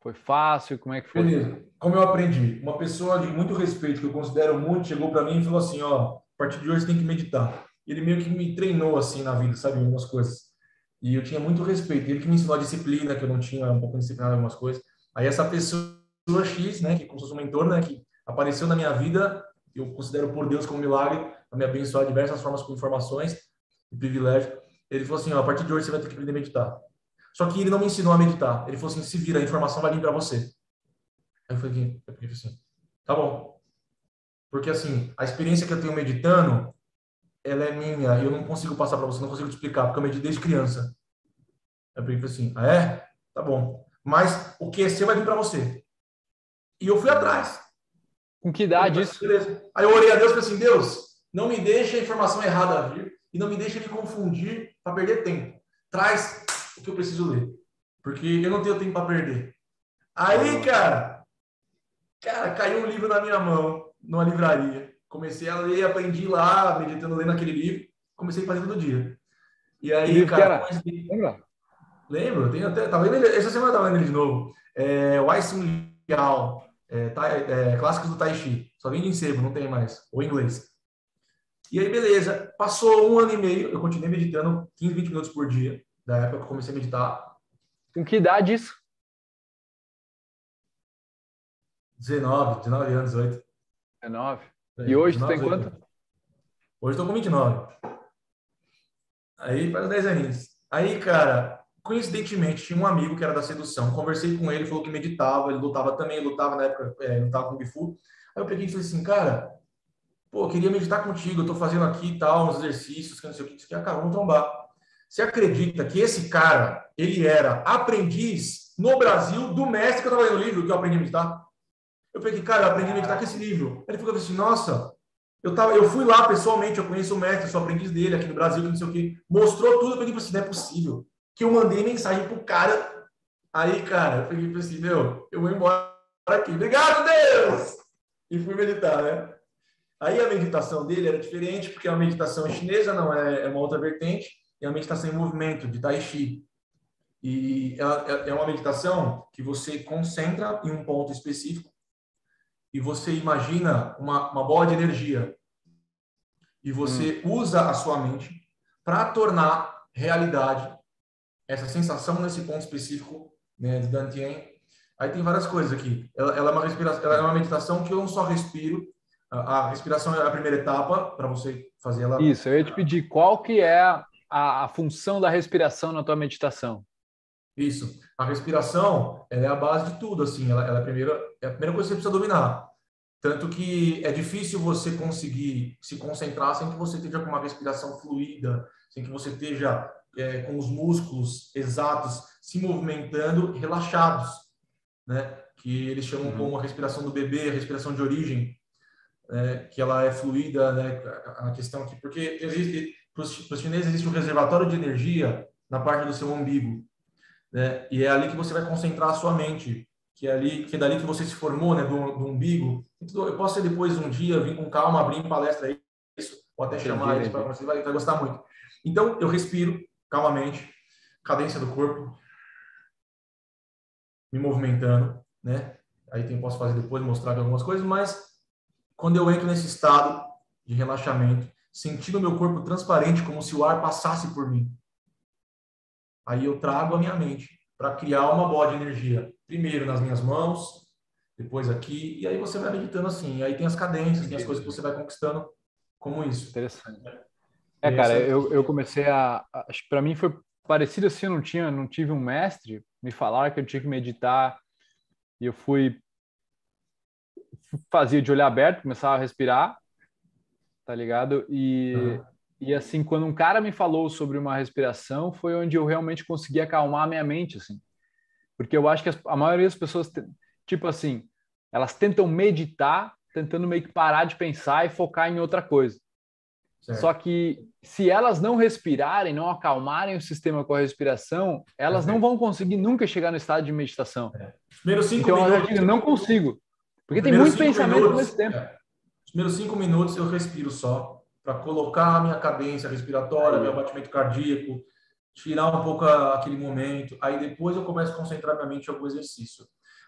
Foi fácil? Como é que foi? Beleza. Como eu aprendi? Uma pessoa de muito respeito, que eu considero muito, chegou para mim e falou assim, ó, a partir de hoje você tem que meditar. Ele meio que me treinou assim na vida, sabe, algumas coisas. E eu tinha muito respeito. Ele que me ensinou a disciplina, que eu não tinha, um pouco disciplinado em algumas coisas. Aí essa pessoa X, né, que como se fosse um mentor, né, que apareceu na minha vida, eu considero por Deus como milagre, a me abençoar de diversas formas com informações e privilégio. Ele falou assim, ó, a partir de hoje você vai ter que aprender a meditar. Só que ele não me ensinou a meditar. Ele falou assim, se vira, a informação vai vir para você. Aí eu falei, eu falei assim, tá bom. Porque assim, a experiência que eu tenho meditando, ela é minha, eu não consigo passar para você, não consigo te explicar, porque eu medito desde criança. Aí eu falei assim, ah é? Tá bom. Mas o que é seu vai vir para você. E eu fui atrás. Com que idade isso? Beleza. Aí eu orei a Deus e falei assim, Deus, não me deixe a informação errada vir e não me deixe me confundir para perder tempo. Traz o que eu preciso ler. Porque eu não tenho tempo para perder. Aí, cara, cara, caiu um livro na minha mão, numa livraria. Comecei a ler, aprendi lá, meditando, lendo aquele livro. Comecei a fazer todo dia. E aí, cara, comecei... lembra? Lembro, tenho até, tava lendo, essa semana eu tava lendo ele de novo. É, Wai Liao, é, é, clássicos do Tai Chi. Só vende em sebo, não tem mais. Ou inglês. E aí, beleza. Passou um ano e meio, eu continuei meditando 15, 20 minutos por dia da época que eu comecei a meditar. Com que idade isso? 19, 19 anos, 18. 19. E hoje 19, tu tem 18. quanto? Hoje eu tô com 29. Aí faz 10 aninhos. Aí, cara, coincidentemente, tinha um amigo que era da sedução. Conversei com ele, falou que meditava, ele lutava também, lutava na época, é, lutava com o Gifu. Aí eu peguei e falei assim, cara, pô, queria meditar contigo, eu tô fazendo aqui e tal, uns exercícios, que não sei o que, que, cara, vamos trombar. Você acredita que esse cara, ele era aprendiz no Brasil do mestre que eu estava lendo o livro que eu aprendi a meditar? Eu falei, cara, eu aprendi a meditar com esse livro. Ele falou assim, nossa, eu, tava, eu fui lá pessoalmente, eu conheço o mestre, sou aprendiz dele aqui no Brasil, que não sei o quê. Mostrou tudo, eu falei assim, não é possível. Que eu mandei mensagem pro cara. Aí, cara, eu falei assim, meu, eu vou embora aqui. Obrigado, Deus! E fui meditar, né? Aí a meditação dele era diferente, porque uma meditação chinesa, não é, é uma outra vertente é a meditação em movimento, de Tai Chi. E é, é uma meditação que você concentra em um ponto específico e você imagina uma, uma bola de energia. E você hum. usa a sua mente para tornar realidade essa sensação nesse ponto específico né, de Dantien. Aí tem várias coisas aqui. Ela, ela, é uma respiração, ela é uma meditação que eu não só respiro. A, a respiração é a primeira etapa para você fazer ela. Isso, eu ia te pedir qual que é a, a função da respiração na tua meditação? Isso. A respiração ela é a base de tudo, assim. Ela, ela é, a primeira, é a primeira coisa que você precisa dominar. Tanto que é difícil você conseguir se concentrar sem que você esteja com uma respiração fluida, sem que você esteja é, com os músculos exatos se movimentando, relaxados, né? Que eles chamam uhum. como a respiração do bebê, a respiração de origem, né? que ela é fluida, né? A questão aqui, porque existe para os chineses existe um reservatório de energia na parte do seu umbigo, né? E é ali que você vai concentrar a sua mente, que é ali, que é dali que você se formou, né? Do, do umbigo. Então, eu posso ser depois um dia vir com calma abrir em palestra isso, ou até chamar eles para você vai, vai gostar muito. Então eu respiro calmamente, cadência do corpo, me movimentando, né? Aí tem, posso fazer depois, mostrar algumas coisas, mas quando eu entro nesse estado de relaxamento, sentindo meu corpo transparente, como se o ar passasse por mim. Aí eu trago a minha mente para criar uma bola de energia. Primeiro nas minhas mãos, depois aqui, e aí você vai meditando assim. E aí tem as cadências, tem as coisas que você vai conquistando como isso. Interessante. É, cara, eu, eu comecei a. Acho que para mim foi parecido assim, eu não tinha, não tive um mestre, me falaram que eu tinha que meditar e eu fui fazia de olho aberto, começava a respirar, tá ligado? E uhum. e assim, quando um cara me falou sobre uma respiração, foi onde eu realmente consegui acalmar a minha mente, assim. Porque eu acho que a maioria das pessoas, tipo assim, elas tentam meditar, tentando meio que parar de pensar e focar em outra coisa. Certo. Só que se elas não respirarem, não acalmarem o sistema com a respiração, elas não vão conseguir nunca chegar no estado de meditação. É. Primeiros cinco então, minutos. Eu digo, não consigo. Porque tem muito pensamento minutos, ao mesmo tempo. É. Os primeiros cinco minutos eu respiro só, para colocar a minha cadência respiratória, meu batimento cardíaco, tirar um pouco aquele momento. Aí depois eu começo a concentrar minha mente em algum exercício.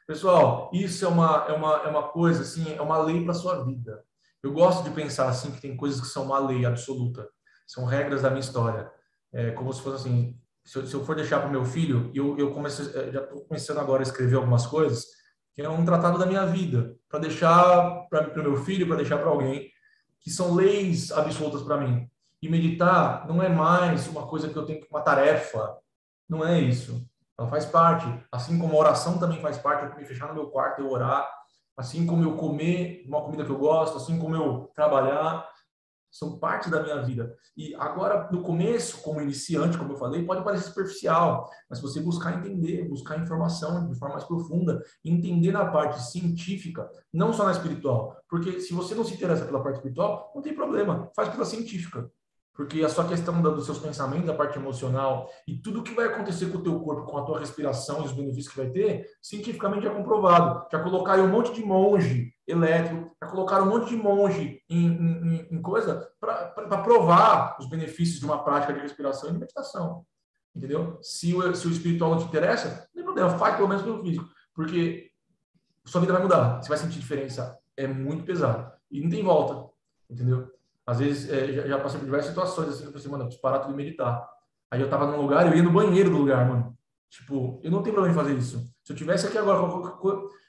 Pessoal, isso é uma, é uma, é uma coisa, assim, é uma lei para sua vida. Eu gosto de pensar assim que tem coisas que são uma lei absoluta, são regras da minha história. É como se fosse assim, se eu, se eu for deixar para meu filho, eu, eu comecei, é, já estou começando agora a escrever algumas coisas, que é um tratado da minha vida, para deixar para o meu filho, para deixar para alguém, que são leis absolutas para mim. E meditar não é mais uma coisa que eu tenho, uma tarefa, não é isso. Ela faz parte, assim como a oração também faz parte, eu me fechar no meu quarto e orar, assim como eu comer uma comida que eu gosto, assim como eu trabalhar, são parte da minha vida. E agora, no começo, como iniciante, como eu falei, pode parecer superficial, mas você buscar entender, buscar informação de forma mais profunda, entender na parte científica, não só na espiritual, porque se você não se interessa pela parte espiritual, não tem problema, faz pela científica porque a sua questão dos seus pensamentos, a parte emocional e tudo que vai acontecer com o teu corpo, com a tua respiração e os benefícios que vai ter, cientificamente é comprovado. Já colocaram um monte de monge elétrico, já colocaram um monte de monge em, em, em coisa para provar os benefícios de uma prática de respiração e de meditação. Entendeu? Se o, se o espiritual não te interessa, não tem problema, faz pelo menos pelo físico, porque sua vida vai mudar, você vai sentir diferença. É muito pesado. E não tem volta, entendeu? Às vezes, é, já, já, passei por diversas situações assim, eu falei assim, mano, eu preciso parar tudo e meditar. Aí eu tava num lugar, eu ia no banheiro do lugar, mano. Tipo, eu não tenho problema em fazer isso. Se eu tivesse aqui agora,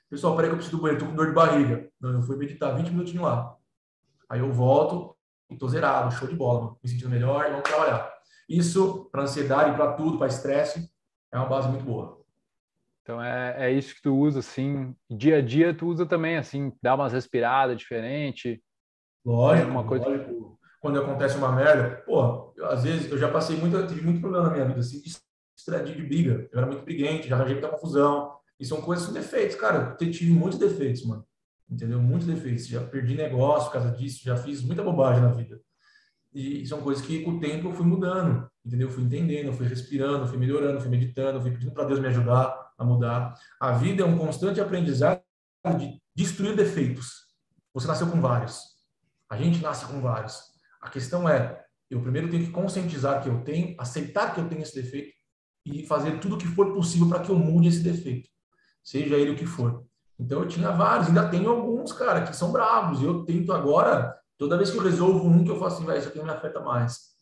pessoal, peraí que eu preciso do banheiro, tô com dor de barriga. Não, eu fui meditar 20 minutinhos lá. Aí eu volto e tô zerado, show de bola, mano. me sentindo melhor e vamos trabalhar. Isso, para ansiedade, para tudo, para estresse, é uma base muito boa. Então é, é isso que tu usa, assim, dia a dia tu usa também, assim, dá umas respiradas diferentes, Lógico, uma coisa... lógico. Quando acontece uma merda, pô, eu, às vezes eu já passei muito, tive muito problema na minha vida, assim, de, de briga. Eu era muito briguente, já arranjei muita confusão. E são coisas, são defeitos, cara. Eu tive muitos defeitos, mano. Entendeu? Muitos defeitos. Já perdi negócio por causa disso, já fiz muita bobagem na vida. E são coisas que com o tempo eu fui mudando, entendeu? Eu fui entendendo, eu fui respirando, fui melhorando, fui meditando, fui pedindo para Deus me ajudar a mudar. A vida é um constante aprendizado de destruir defeitos. Você nasceu com vários. A gente nasce com vários. A questão é, eu primeiro tenho que conscientizar que eu tenho, aceitar que eu tenho esse defeito e fazer tudo o que for possível para que eu mude esse defeito, seja ele o que for. Então eu tinha vários, ainda tenho alguns, cara, que são bravos. Eu tento agora, toda vez que eu resolvo um, que eu faço assim, vai, isso aqui não me afeta mais.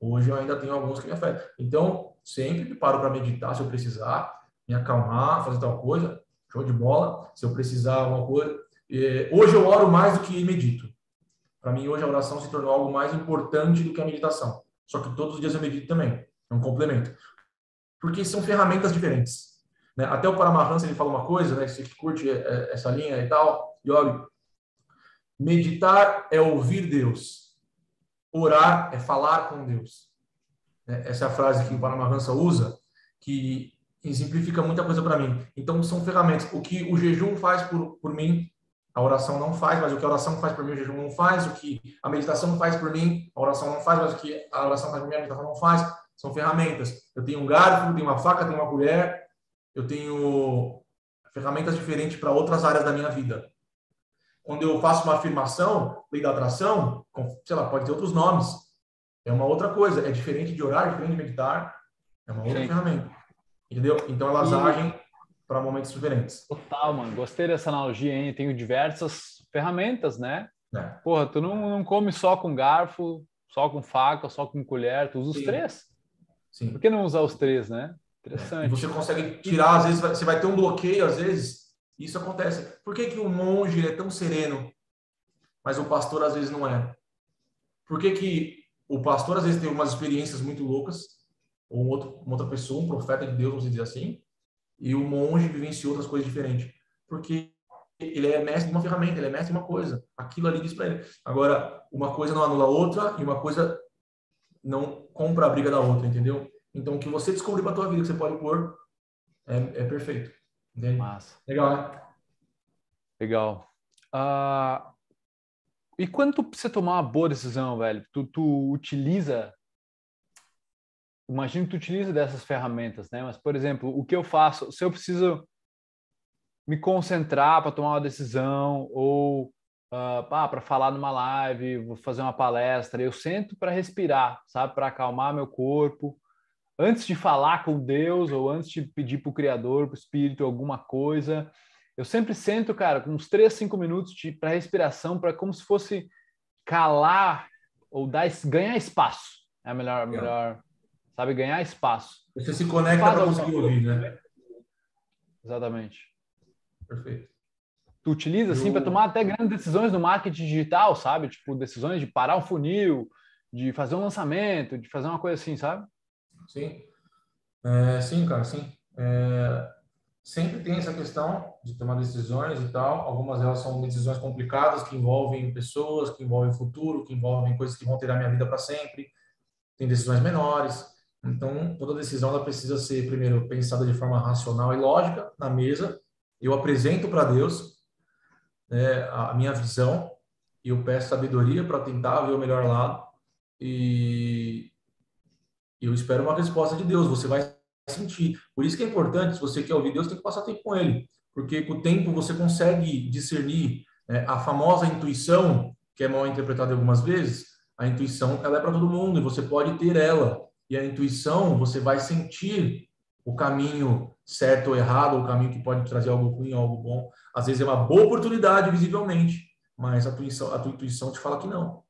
Hoje eu ainda tenho alguns que me afetam. Então, sempre paro para meditar se eu precisar, me acalmar, fazer tal coisa, show de bola. Se eu precisar alguma coisa. Eh, hoje eu oro mais do que medito. Para mim, hoje a oração se tornou algo mais importante do que a meditação. Só que todos os dias eu medito também. É um complemento. Porque são ferramentas diferentes. Né? Até o Paramahansa ele fala uma coisa, né? Você que curte é, é, essa linha e tal, Yogi. Meditar é ouvir Deus. Orar é falar com Deus. Né? Essa é a frase que o Paramahansa usa, que exemplifica muita coisa para mim. Então, são ferramentas. O que o jejum faz por, por mim, a oração não faz, mas o que a oração faz por mim, o jejum não faz, o que a meditação faz por mim, a oração não faz, mas o que a oração faz por mim, a meditação não faz. São ferramentas. Eu tenho um garfo, tenho uma faca, tenho uma colher, eu tenho ferramentas diferentes para outras áreas da minha vida. Quando eu faço uma afirmação, lei da atração, sei lá, pode ter outros nomes. É uma outra coisa. É diferente de orar, é diferente de meditar. É uma outra Sim. ferramenta. Entendeu? Então elas e... agem para momentos diferentes. Total, mano. Gostei dessa analogia, hein? Tenho diversas ferramentas, né? É. Porra, tu não, não come só com garfo, só com faca, só com colher, tu usa Sim. os três. Sim. Por que não usar os três, né? Interessante. É. E você consegue tirar, às vezes, você vai ter um bloqueio, às vezes, isso acontece. Por que, que o monge é tão sereno, mas o pastor às vezes não é? Por que, que o pastor às vezes tem umas experiências muito loucas, ou um outro, uma outra pessoa, um profeta de Deus, vamos dizer assim, e o monge vivenciou outras coisas diferentes. Porque ele é mestre de uma ferramenta, ele é mestre de uma coisa. Aquilo ali diz para ele. Agora, uma coisa não anula a outra e uma coisa não compra a briga da outra, entendeu? Então, o que você descobrir para tua vida que você pode pôr é, é perfeito. Entende? Massa. Legal, né? Legal. Uh, e quando tu precisa tomar uma boa decisão, velho, tu, tu utiliza imagino que tu utiliza dessas ferramentas, né? Mas, por exemplo, o que eu faço, se eu preciso me concentrar para tomar uma decisão ou uh, ah, para falar numa live, vou fazer uma palestra, eu sento para respirar, sabe, para acalmar meu corpo, antes de falar com Deus ou antes de pedir para o Criador, para o Espírito alguma coisa, eu sempre sento, cara, com uns 3, 5 minutos para respiração, para como se fosse calar ou dar, ganhar espaço. É a melhor, melhor sabe? Ganhar espaço. Você se conecta para conseguir ouvir, né? Exatamente. Perfeito. Tu utiliza, assim, para tomar até grandes decisões no marketing digital, sabe? Tipo, decisões de parar um funil, de fazer um lançamento, de fazer uma coisa assim, sabe? Sim. É, sim, cara, sim. É, sempre tem essa questão de tomar decisões e tal. Algumas delas são decisões complicadas que envolvem pessoas, que envolvem futuro, que envolvem coisas que vão ter a minha vida para sempre. Tem decisões menores. Então, toda decisão ela precisa ser, primeiro, pensada de forma racional e lógica na mesa. Eu apresento para Deus né, a minha visão e eu peço sabedoria para tentar ver o melhor lado. E eu espero uma resposta de Deus. Você vai sentir. Por isso que é importante, se você quer ouvir Deus, tem que passar tempo com Ele. Porque com o tempo você consegue discernir né, a famosa intuição, que é mal interpretada algumas vezes. A intuição, ela é para todo mundo e você pode ter ela e a intuição, você vai sentir o caminho certo ou errado, o caminho que pode trazer algo ruim algo bom. Às vezes é uma boa oportunidade, visivelmente, mas a tua intuição, a tua intuição te fala que não.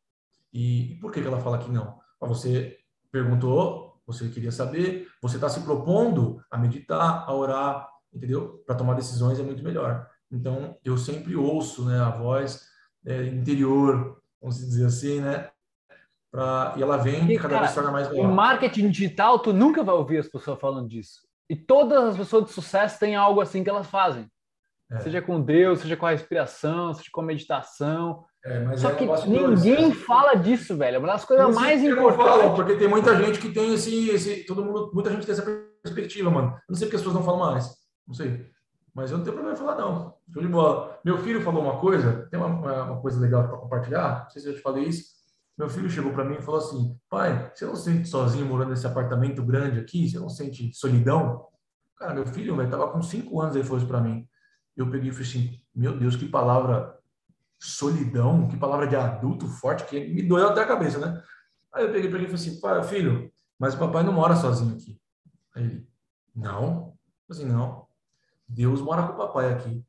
E, e por que, que ela fala que não? Você perguntou, você queria saber, você está se propondo a meditar, a orar, entendeu? Para tomar decisões é muito melhor. Então, eu sempre ouço né, a voz é, interior, vamos dizer assim, né? Pra, e ela vem e, cada cara, vez se torna mais real. Em marketing digital, tu nunca vai ouvir as pessoas falando disso. E todas as pessoas de sucesso têm algo assim que elas fazem. É. Seja com Deus, seja com a respiração, seja com a meditação. É, Só é que ninguém fala disso, velho. É uma das coisas mais importantes. Falo, porque tem muita gente que tem esse, esse. Todo mundo, muita gente tem essa perspectiva, mano. Eu não sei porque as pessoas não falam mais. Não sei. Mas eu não tenho problema em falar, não. Show de bola. Meu filho falou uma coisa, tem uma, uma coisa legal para compartilhar. Não sei se eu te falei isso. Meu filho chegou para mim e falou assim: pai, você não sente sozinho morando nesse apartamento grande aqui? Você não sente solidão? Cara, meu filho, velho, tava com cinco anos, ele falou isso para mim. Eu peguei e falei assim: meu Deus, que palavra solidão, que palavra de adulto forte, que me doeu até a cabeça, né? Aí eu peguei para ele e falei assim: pai, filho, mas o papai não mora sozinho aqui. Aí ele: não? Eu assim, não. Deus mora com o papai aqui.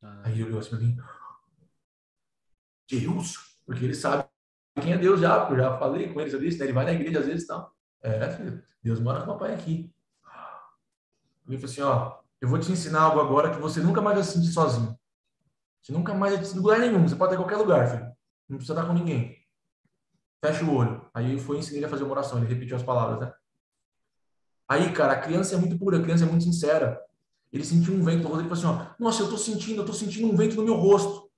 Ah. Aí ele olhou assim para mim: Deus? porque ele sabe quem é Deus já, porque eu já falei com ele sobre isso, né? ele vai na igreja às vezes tal. É, filho, Deus mora com o papai aqui. Ele falou assim, ó, eu vou te ensinar algo agora que você nunca mais vai se sentir sozinho. Você nunca mais vai se lugar nenhum, você pode estar em qualquer lugar, filho. Não precisa estar com ninguém. Fecha o olho. Aí foi ensinar ele a fazer uma oração, ele repetiu as palavras, né? Aí, cara, a criança é muito pura, a criança é muito sincera. Ele sentiu um vento no rosto, ele falou assim, ó, nossa, eu tô sentindo, eu tô sentindo um vento no meu rosto.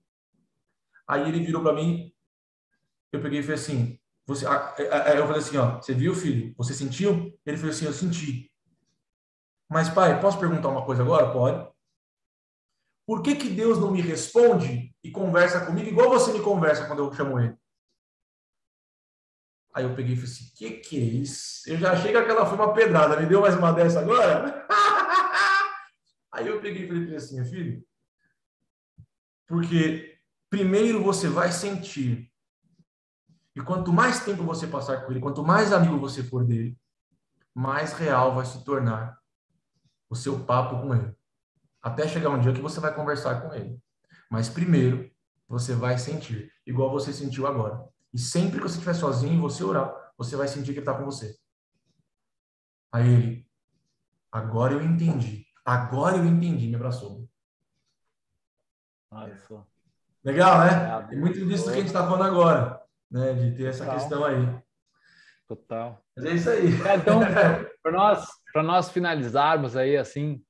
Aí ele virou para mim eu peguei e falei assim, você, eu falei assim, ó, você viu, filho? Você sentiu? Ele falou assim, eu senti. Mas, pai, posso perguntar uma coisa agora? Pode. Por que, que Deus não me responde e conversa comigo igual você me conversa quando eu chamo ele? Aí eu peguei e falei assim, que que é isso? Eu já achei que aquela foi uma pedrada, me deu mais uma dessa agora? Aí eu peguei e falei assim, filho, porque primeiro você vai sentir e quanto mais tempo você passar com ele, quanto mais amigo você for dele, mais real vai se tornar o seu papo com ele. Até chegar um dia que você vai conversar com ele. Mas primeiro, você vai sentir, igual você sentiu agora. E sempre que você estiver sozinho e você orar, você vai sentir que ele está com você. Aí ele, agora eu entendi. Agora eu entendi, me abraçou. Legal, né? É muito disso que a gente está falando agora. Né? De ter essa Total. questão aí. Total. Mas é isso aí. É, então, para nós, nós finalizarmos aí, assim,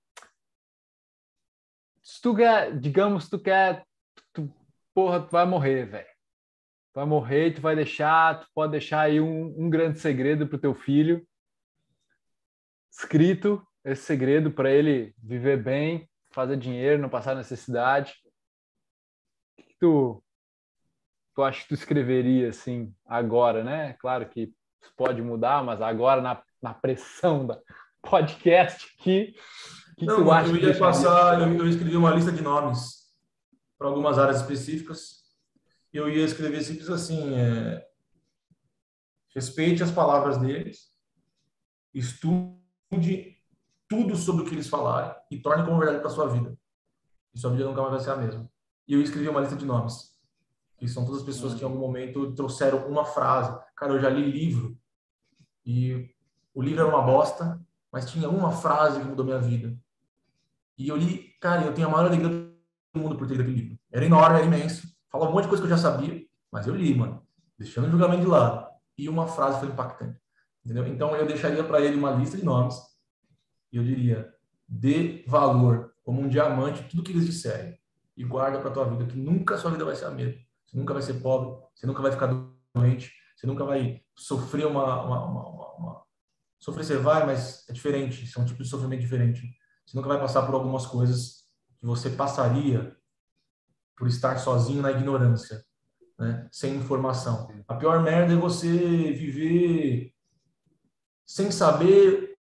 se tu quer, digamos, tu quer, tu, porra, tu vai morrer, velho. Tu vai morrer, tu vai deixar, tu pode deixar aí um, um grande segredo pro teu filho, escrito esse segredo para ele viver bem, fazer dinheiro, não passar necessidade. O que tu, tu acha que tu escreveria assim agora, né? Claro que pode mudar, mas agora na, na pressão da podcast aqui, que não, tu acha eu ia passar, eu, eu escrevi uma lista de nomes para algumas áreas específicas eu ia escrever simples assim: é, respeite as palavras deles, estude tudo sobre o que eles falarem e torne como verdade para sua vida. E sua vida nunca mais vai ser a mesma. E eu escrevi uma lista de nomes, que são todas as pessoas que em algum momento trouxeram uma frase. Cara, eu já li livro e o livro era uma bosta, mas tinha uma frase que mudou minha vida. E eu li, cara, eu tenho a maior alegria do mundo por ter lido aquele livro. Era enorme, era imenso Falou um monte de coisa que eu já sabia, mas eu li, mano. Deixando o julgamento de lado. E uma frase foi impactante. Entendeu? Então eu deixaria para ele uma lista de nomes. E eu diria: dê valor como um diamante tudo que eles disserem. E guarda para tua vida, que nunca a sua vida vai ser a mesma. Você nunca vai ser pobre, você nunca vai ficar doente, você nunca vai sofrer uma, uma, uma, uma... Sofrer você vai, mas é diferente, é um tipo de sofrimento diferente. Você nunca vai passar por algumas coisas que você passaria por estar sozinho na ignorância, né? sem informação. A pior merda é você viver sem saber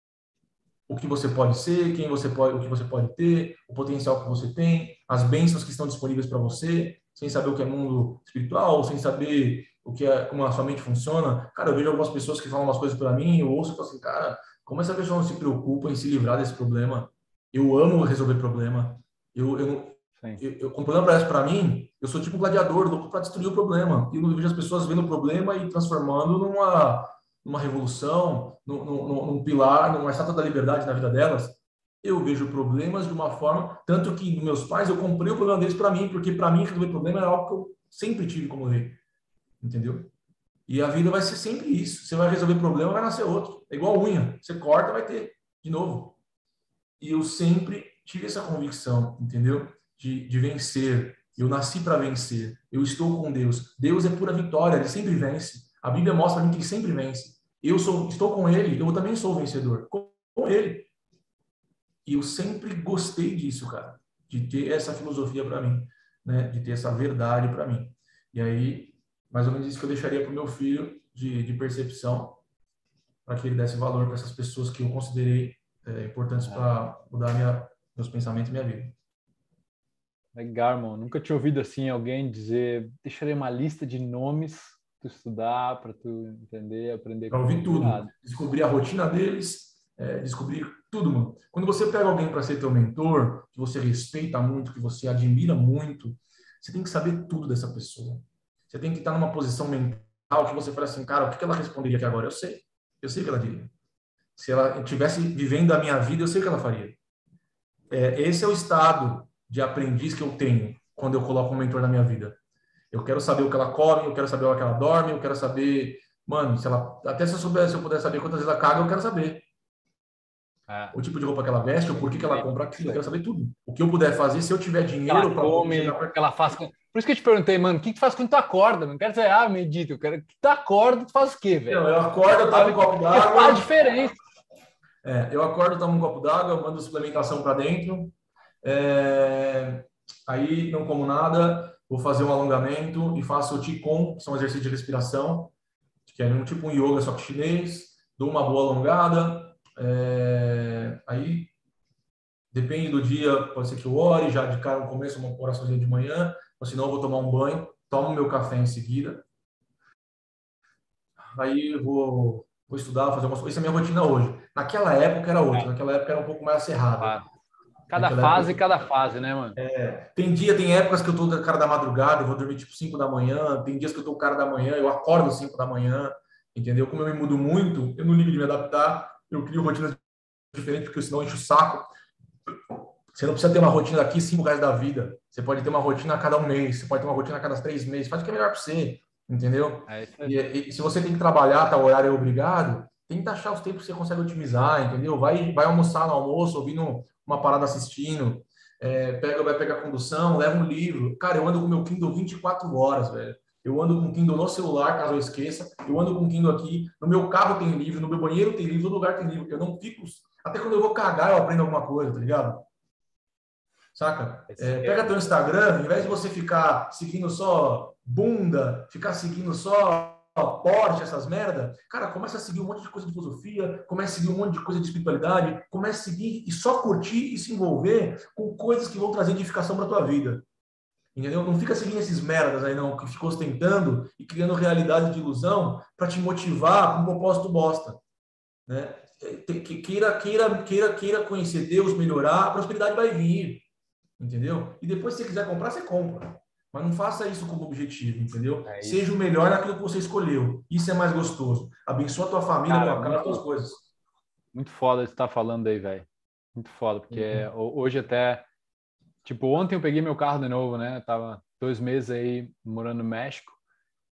o que você pode ser, quem você pode, o que você pode ter, o potencial que você tem, as bênçãos que estão disponíveis para você, sem saber o que é mundo espiritual, sem saber o que é como a sua mente funciona. Cara, eu vejo algumas pessoas que falam umas coisas para mim, eu ouço e falo assim, cara, como essa pessoa não se preocupa em se livrar desse problema? Eu amo resolver problema. Eu, eu, eu, eu, o problema aparece para mim, eu sou tipo um gladiador, louco para destruir o problema. E eu vejo as pessoas vendo o problema e transformando numa, numa revolução, num, num, num pilar, numa estátua da liberdade na vida delas. Eu vejo problemas de uma forma, tanto que meus pais, eu comprei o problema deles para mim, porque para mim resolver problema era algo que eu sempre tive como rei. Entendeu? E a vida vai ser sempre isso. Você vai resolver problema, vai nascer outro. É igual unha. Você corta, vai ter de novo. E eu sempre tive essa convicção, entendeu? de, de vencer. Eu nasci para vencer. Eu estou com Deus. Deus é pura vitória, ele sempre vence. A Bíblia mostra para mim que ele sempre vence. Eu sou, estou com ele, eu também sou vencedor. Com, com ele. E eu sempre gostei disso, cara, de ter essa filosofia para mim, né? De ter essa verdade para mim. E aí, mais ou menos isso que eu deixaria para o meu filho de, de percepção, para que ele desse valor para essas pessoas que eu considerei é, importantes para mudar minha, meus pensamentos e minha vida. Legal, irmão. Nunca tinha ouvido assim alguém dizer, deixarei uma lista de nomes tu estudar, para tu entender, aprender. Para ouvir tudo, descobrir a rotina deles, é, descobrir tudo, mano. Quando você pega alguém para ser teu mentor, que você respeita muito, que você admira muito, você tem que saber tudo dessa pessoa. Você tem que estar numa posição mental que você fala assim, cara, o que ela responderia aqui agora? Eu sei. Eu sei o que ela diria. Se ela estivesse vivendo a minha vida, eu sei o que ela faria. É, esse é o estado de aprendiz que eu tenho quando eu coloco um mentor na minha vida. Eu quero saber o que ela come, eu quero saber hora que ela dorme, eu quero saber, mano, se ela até se eu souber, se eu puder saber quantas vezes ela caga, eu quero saber. É. O tipo de roupa que ela veste, o porquê que ela compra aquilo, eu quero saber tudo. O que eu puder fazer, se eu tiver dinheiro para come, o que ela faz. Por isso que eu te perguntei, mano, o que tu faz quando tu acorda? Não quero dizer, ah, medita, eu quero que tu acorda, tu faz o quê, velho? Eu acordo, eu tomo um copo d'água. Faz a diferença. É, eu acordo, tomo um copo d'água, mando suplementação para dentro, é, aí não como nada, vou fazer um alongamento e faço o Qigong, que são exercícios de respiração, que é um tipo um yoga só que chinês, dou uma boa alongada, é, aí depende do dia, pode ser que eu ore, já de cara no começo uma oraçãozinha de manhã, ou senão eu vou tomar um banho, tomo meu café em seguida, aí vou, vou estudar, fazer algumas coisas, essa é a minha rotina hoje. Naquela época era outra, naquela época era um pouco mais acerrada. Cada fase, época, cada fase, né, mano? É, tem dia, tem épocas que eu tô com cara da madrugada, eu vou dormir tipo 5 da manhã, tem dias que eu tô com cara da manhã, eu acordo 5 da manhã, entendeu? Como eu me mudo muito, eu não ligo de me adaptar, eu crio rotinas diferentes, porque senão eu encho o saco. Você não precisa ter uma rotina aqui cinco reais da vida. Você pode ter uma rotina a cada um mês, você pode ter uma rotina a cada três meses, faz o que é melhor para você. Entendeu? É e, e, se você tem que trabalhar, tá, o horário é obrigado, tenta achar os tempos que você consegue otimizar, entendeu? Vai, vai almoçar no almoço, ouvindo uma parada assistindo, é, pega, vai pegar condução, leva um livro. Cara, eu ando com meu Kindle 24 horas, velho. Eu ando com Kindle no celular, caso eu esqueça. Eu ando com Kindle aqui. No meu carro tem livro, no meu banheiro tem livro, todo lugar tem livro. Eu não fico. Até quando eu vou cagar, eu aprendo alguma coisa, tá ligado? Saca? É, pega teu Instagram, ao invés de você ficar seguindo só bunda, ficar seguindo só Porsche, essas merda, cara, começa a seguir um monte de coisa de filosofia, começa a seguir um monte de coisa de espiritualidade, começa a seguir e só curtir e se envolver com coisas que vão trazer edificação para tua vida. Entendeu? Não fica seguindo esses merdas aí, não, que ficou ostentando e criando realidade de ilusão para te motivar com um propósito bosta. Né? Queira, queira, queira, queira conhecer Deus, melhorar, a prosperidade vai vir. Entendeu? E depois, se você quiser comprar, você compra. Mas não faça isso como objetivo, entendeu? É Seja o melhor naquilo que você escolheu. Isso é mais gostoso. Abençoa a tua família, Cara, tua casa, tuas coisas. Muito foda você tá falando aí, velho. Muito foda, porque uhum. hoje até Tipo, ontem eu peguei meu carro de novo, né? Eu tava dois meses aí morando no México.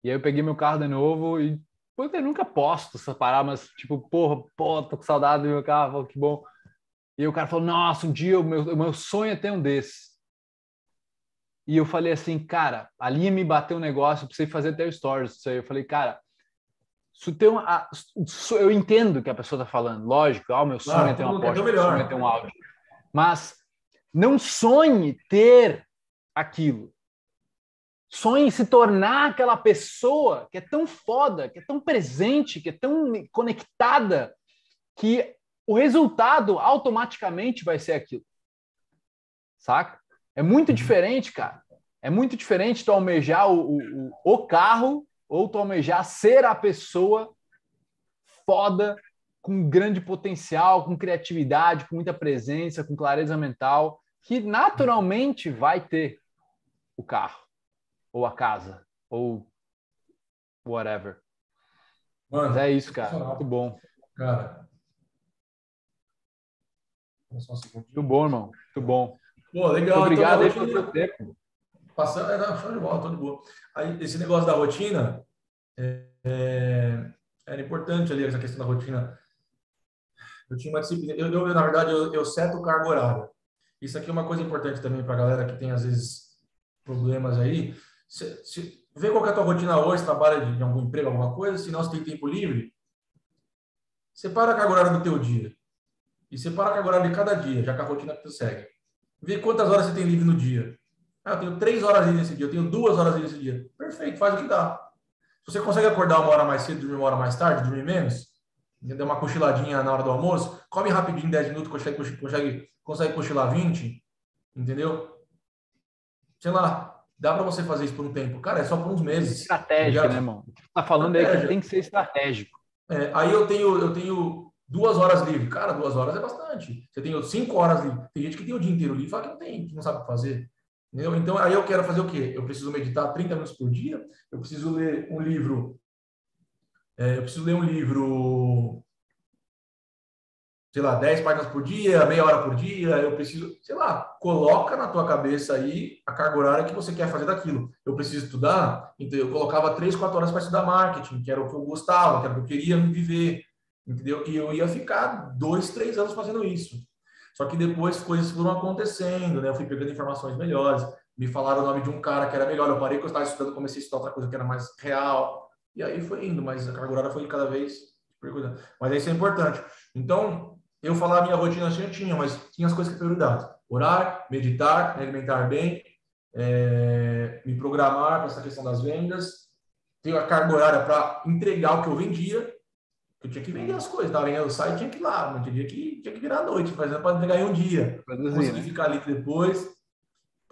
E aí eu peguei meu carro de novo e pô, eu nunca posto essa parada, mas tipo, porra, pô, tô com saudade do meu carro, que bom. E o cara falou, nossa, um dia o meu, o meu sonho é ter um desses. E eu falei assim, cara, ali me bateu um negócio, eu precisei fazer até stories isso aí. Eu falei, cara, isso tem uma, eu entendo que a pessoa tá falando, lógico, ah, o meu sonho é ter uma Porsche, meu sonho é ter um Audi. Mas não sonhe ter aquilo. Sonhe se tornar aquela pessoa que é tão foda, que é tão presente, que é tão conectada, que o resultado automaticamente vai ser aquilo. Saca? É muito uhum. diferente, cara. É muito diferente tu almejar o, o, o carro ou tu almejar ser a pessoa foda, com grande potencial, com criatividade, com muita presença, com clareza mental, que naturalmente vai ter o carro, ou a casa, ou whatever. Mano, Mas é isso, cara. Muito bom. Cara. Muito bom, irmão. Muito bom. Pô, legal. Muito obrigado então, aí pelo seu tempo. Passando, é, não, show de bola, tudo bom. Aí, esse negócio da rotina é, é, era importante ali, essa questão da rotina. Eu tinha uma disciplina. Eu, eu na verdade, eu, eu seto o cargo horário. Isso aqui é uma coisa importante também para a galera que tem, às vezes, problemas aí. Se, se, vê qual é a tua rotina hoje, trabalha de, de algum emprego, alguma coisa, se não você tem tempo livre, separa a carga horária do teu dia. E separa a carga horária de cada dia, já com a rotina que tu segue. Vê quantas horas você tem livre no dia. Ah, eu tenho três horas livre nesse dia, eu tenho duas horas livre nesse dia. Perfeito, faz o que dá. Se você consegue acordar uma hora mais cedo, dormir uma hora mais tarde, dormir menos, deu uma cochiladinha na hora do almoço, come rapidinho 10 minutos, consegue, consegue, consegue cochilar 20, entendeu? Sei lá, dá para você fazer isso por um tempo. Cara, é só por uns meses. Estratégico, né, irmão? O que tá falando é que tem que ser estratégico. É, aí eu tenho, eu tenho duas horas livre. Cara, duas horas é bastante. Você tem cinco horas livre. Tem gente que tem o dia inteiro livre e fala que não tem, que não sabe o que fazer. Entendeu? Então, aí eu quero fazer o quê? Eu preciso meditar 30 minutos por dia, eu preciso ler um livro é, eu preciso ler um livro, sei lá, 10 páginas por dia, meia hora por dia, eu preciso, sei lá, coloca na tua cabeça aí a carga horária que você quer fazer daquilo. Eu preciso estudar, então eu colocava 3, 4 horas para estudar marketing, que era o que eu gostava, que era o que eu queria viver, entendeu? E eu ia ficar dois, três anos fazendo isso. Só que depois coisas foram acontecendo, né? Eu fui pegando informações melhores, me falaram o nome de um cara que era melhor, eu parei que eu estava estudando, comecei a estudar outra coisa que era mais real. E aí foi indo, mas a carga horária foi cada vez perguntando. Mas isso é importante. Então, eu falar a minha rotina assim, eu tinha, mas tinha as coisas que prioridade. Orar, meditar, me alimentar bem, é, me programar para essa questão das vendas, ter a carga horária para entregar o que eu vendia, eu tinha que vender as coisas, estava vendendo o site, tinha que ir lá, mas tinha que, tinha que virar à noite, fazendo para entregar em um dia. Produzir, Consegui né? ficar ali depois,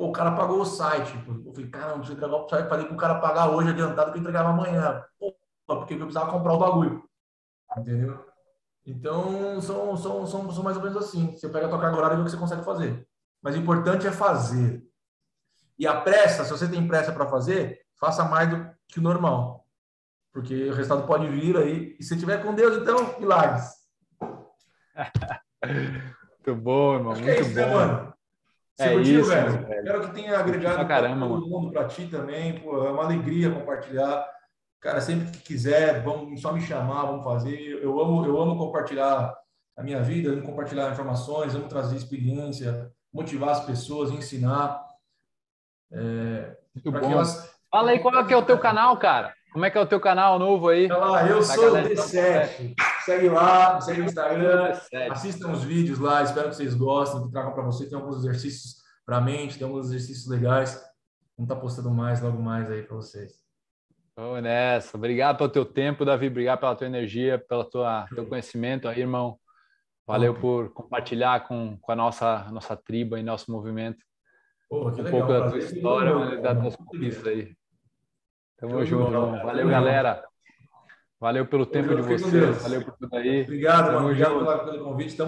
Pô, o cara pagou o site. Eu falei, cara, não precisa entregar o site. Falei para o cara pagar hoje adiantado que eu entregava amanhã. Pô, porque eu precisava comprar o bagulho. Entendeu? Então, são, são, são, são mais ou menos assim. Você pega a tua carga horária e vê o que você consegue fazer. Mas o importante é fazer. E a pressa, se você tem pressa para fazer, faça mais do que o normal. Porque o resultado pode vir aí. E se tiver com Deus, então, milagres. muito bom, irmão. Acho muito é isso, né, bom. Né, mano? É curtiu, isso, velho? velho? Espero que tenha agregado para todo mundo, para ti também. Pô, é uma alegria compartilhar. Cara, sempre que quiser, vamos só me chamar, vamos fazer. Eu amo, eu amo compartilhar a minha vida, amo compartilhar informações, amo trazer experiência, motivar as pessoas, ensinar. É, Muito bom. Elas... Fala aí qual é, que é o teu canal, cara. Como é que é o teu canal novo aí? lá, eu sou o D7. Segue lá, segue no Instagram, assistam os vídeos lá, espero que vocês gostem, que tragam para você. Tem alguns exercícios para a mente, tem alguns exercícios legais. Vamos estar tá postando mais, logo mais aí para vocês. Vamos nessa. Obrigado pelo teu tempo, Davi. Obrigado pela tua energia, pelo tua, teu conhecimento aí, irmão. Valeu por compartilhar com, com a nossa, nossa tribo e nosso movimento. Pô, um legal, pouco da tua história, da tua conquistas aí. Tamo junto, irmão. Valeu, galera. Valeu pelo tempo de vocês. Valeu por tudo aí. Obrigado, mano. Obrigado pelo convite. Tamo